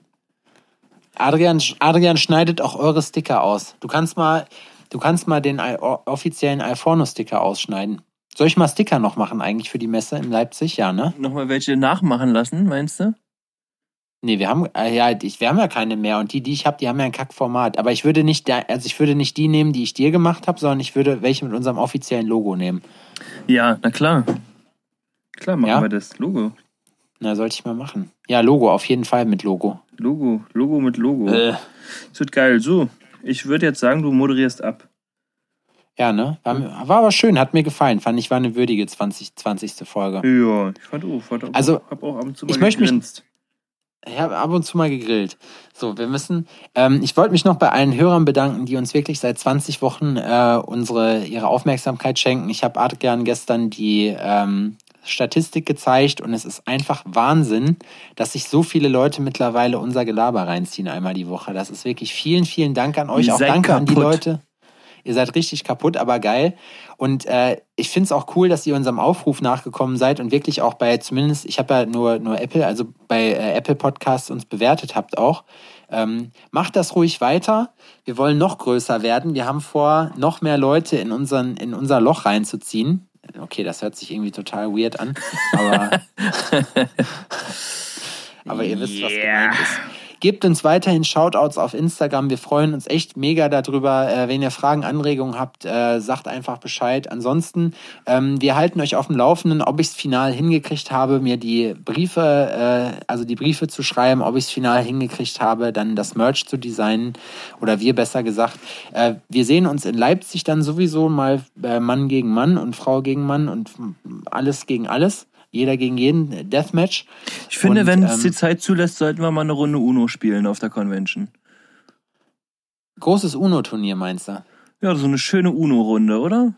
Adrian, Adrian schneidet auch eure Sticker aus. Du kannst mal, du kannst mal den offiziellen Alforno-Sticker ausschneiden. Soll ich mal Sticker noch machen eigentlich für die Messe in Leipzig? Ja, ne? Nochmal welche nachmachen lassen, meinst du? Nee, wir haben, äh, ja, ich, wir haben ja keine mehr. Und die, die ich habe, die haben ja ein Kackformat. Aber ich würde nicht, also ich würde nicht die nehmen, die ich dir gemacht habe, sondern ich würde welche mit unserem offiziellen Logo nehmen. Ja, na klar. Klar, machen Ja? wir das. Logo. Na, sollte ich mal machen. Ja, Logo, auf jeden Fall mit Logo. Logo. Logo mit Logo. Äh, Das wird geil. So, ich würde jetzt sagen, du moderierst ab. ja, ne? War, war aber schön, hat mir gefallen. Fand ich, war eine würdige 20, 20. Folge. Ja, ich fand auch. Fand auch Also, hab auch ab und zu mal ich möchte mich-. Ich habe ab und zu mal gegrillt. So, wir müssen. Ähm, ich wollte mich noch bei allen Hörern bedanken, die uns wirklich seit 20 Wochen äh, unsere ihre Aufmerksamkeit schenken. Ich habe Adrian gestern die ähm, Statistik gezeigt und es ist einfach Wahnsinn, dass sich so viele Leute mittlerweile unser Gelaber reinziehen einmal die Woche. Das ist wirklich vielen, vielen Dank an euch. Ihr Auch danke an die kaputt. Leute. Ihr seid richtig kaputt, aber geil. Und äh, ich finde es auch cool, dass ihr unserem Aufruf nachgekommen seid und wirklich auch bei, zumindest, ich habe ja nur, nur Apple, also bei äh, Apple Podcasts uns bewertet habt auch. Ähm, macht das ruhig weiter. Wir wollen noch größer werden. Wir haben vor, noch mehr Leute in, unseren, in unser Loch reinzuziehen. Okay, das hört sich irgendwie total weird an, aber, aber ihr wisst, was Yeah. gemeint ist. Gebt uns weiterhin Shoutouts auf Instagram. Wir freuen uns echt mega darüber. Äh, wenn ihr Fragen, Anregungen habt, äh, sagt einfach Bescheid. Ansonsten, ähm, wir halten euch auf dem Laufenden, ob ich es final hingekriegt habe, mir die Briefe, äh, also die Briefe zu schreiben, ob ich es final hingekriegt habe, dann das Merch zu designen oder wir besser gesagt. Äh, wir sehen uns in Leipzig dann sowieso mal äh, Mann gegen Mann und Frau gegen Mann und alles gegen alles. Jeder gegen jeden äh, Deathmatch. Ich finde, wenn es ähm, die Zeit zulässt, sollten wir mal eine Runde Uno spielen auf der Convention. Großes UNO-Turnier, meinst du? Ja, so eine schöne Uno-Runde, oder?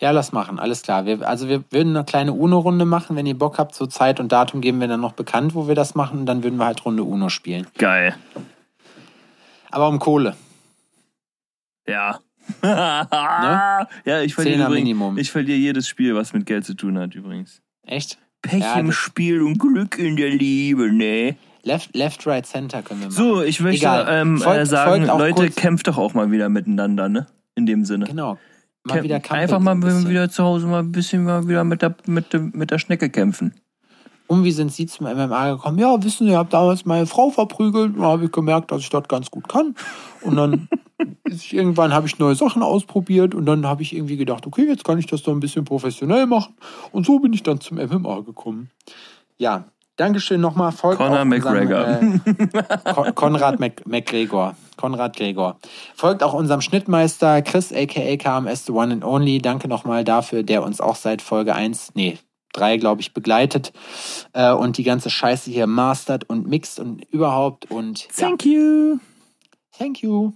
Ja, lass machen, alles klar. Wir, also wir würden eine kleine UNO-Runde machen, wenn ihr Bock habt. So Zeit und Datum geben wir dann noch bekannt, wo wir das machen. Dann würden wir halt Runde UNO spielen. Geil. Aber um Kohle. Ja. Ja, ich verliere übrigens, Minimum. ich verliere jedes Spiel, was mit Geld zu tun hat, übrigens. Echt? Pech Ja, im Spiel und Glück in der Liebe, ne? Left, left, right, center können wir machen. So, ich möchte ähm, Folgt- äh, sagen, Leute, kurz- kämpft doch auch mal wieder miteinander, ne? In dem Sinne. Genau. Mal Kämp- wieder Einfach mal ein wieder zu Hause mal ein bisschen mal wieder mit der, mit, der, mit der Schnecke kämpfen. Und wie sind Sie zum MMA gekommen? Ja, wissen Sie, ich habe damals meine Frau verprügelt. Da habe ich gemerkt, dass ich das ganz gut kann. Und dann ist ich, irgendwann habe ich neue Sachen ausprobiert. Und dann habe ich irgendwie gedacht, okay, jetzt kann ich das doch ein bisschen professionell machen. Und so bin ich dann zum MMA gekommen. Ja, Dankeschön nochmal. Folgt Conor auch unserem, McGregor. Äh, Kon Konrad Mac McGregor. Konrad Gregor. Folgt auch unserem Schnittmeister Chris aka KMS The One and Only. Danke nochmal dafür, der uns auch seit Folge 1, nee, 3, glaube ich, begleitet äh, und die ganze Scheiße hier mastert und mixt und überhaupt und ja, Thank you. thank you.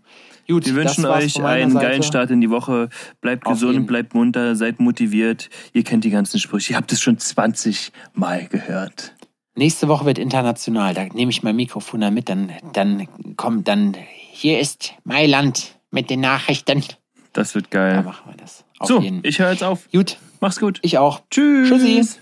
Gut, Wir wünschen euch einen Seite. geilen Start in die Woche. Bleibt Auf gesund, jeden. bleibt munter, seid motiviert. Ihr kennt die ganzen Sprüche. Ihr habt es schon 20 Mal gehört. Nächste Woche wird international. Da nehme ich mein Mikrofon da mit. Dann, dann kommt dann. Hier ist Mailand mit den Nachrichten. Das wird Da geil. machen wir das. Auf so, jeden. ich höre jetzt auf. Gut, Mach's gut. ich auch. Tschüss. Tschüssi.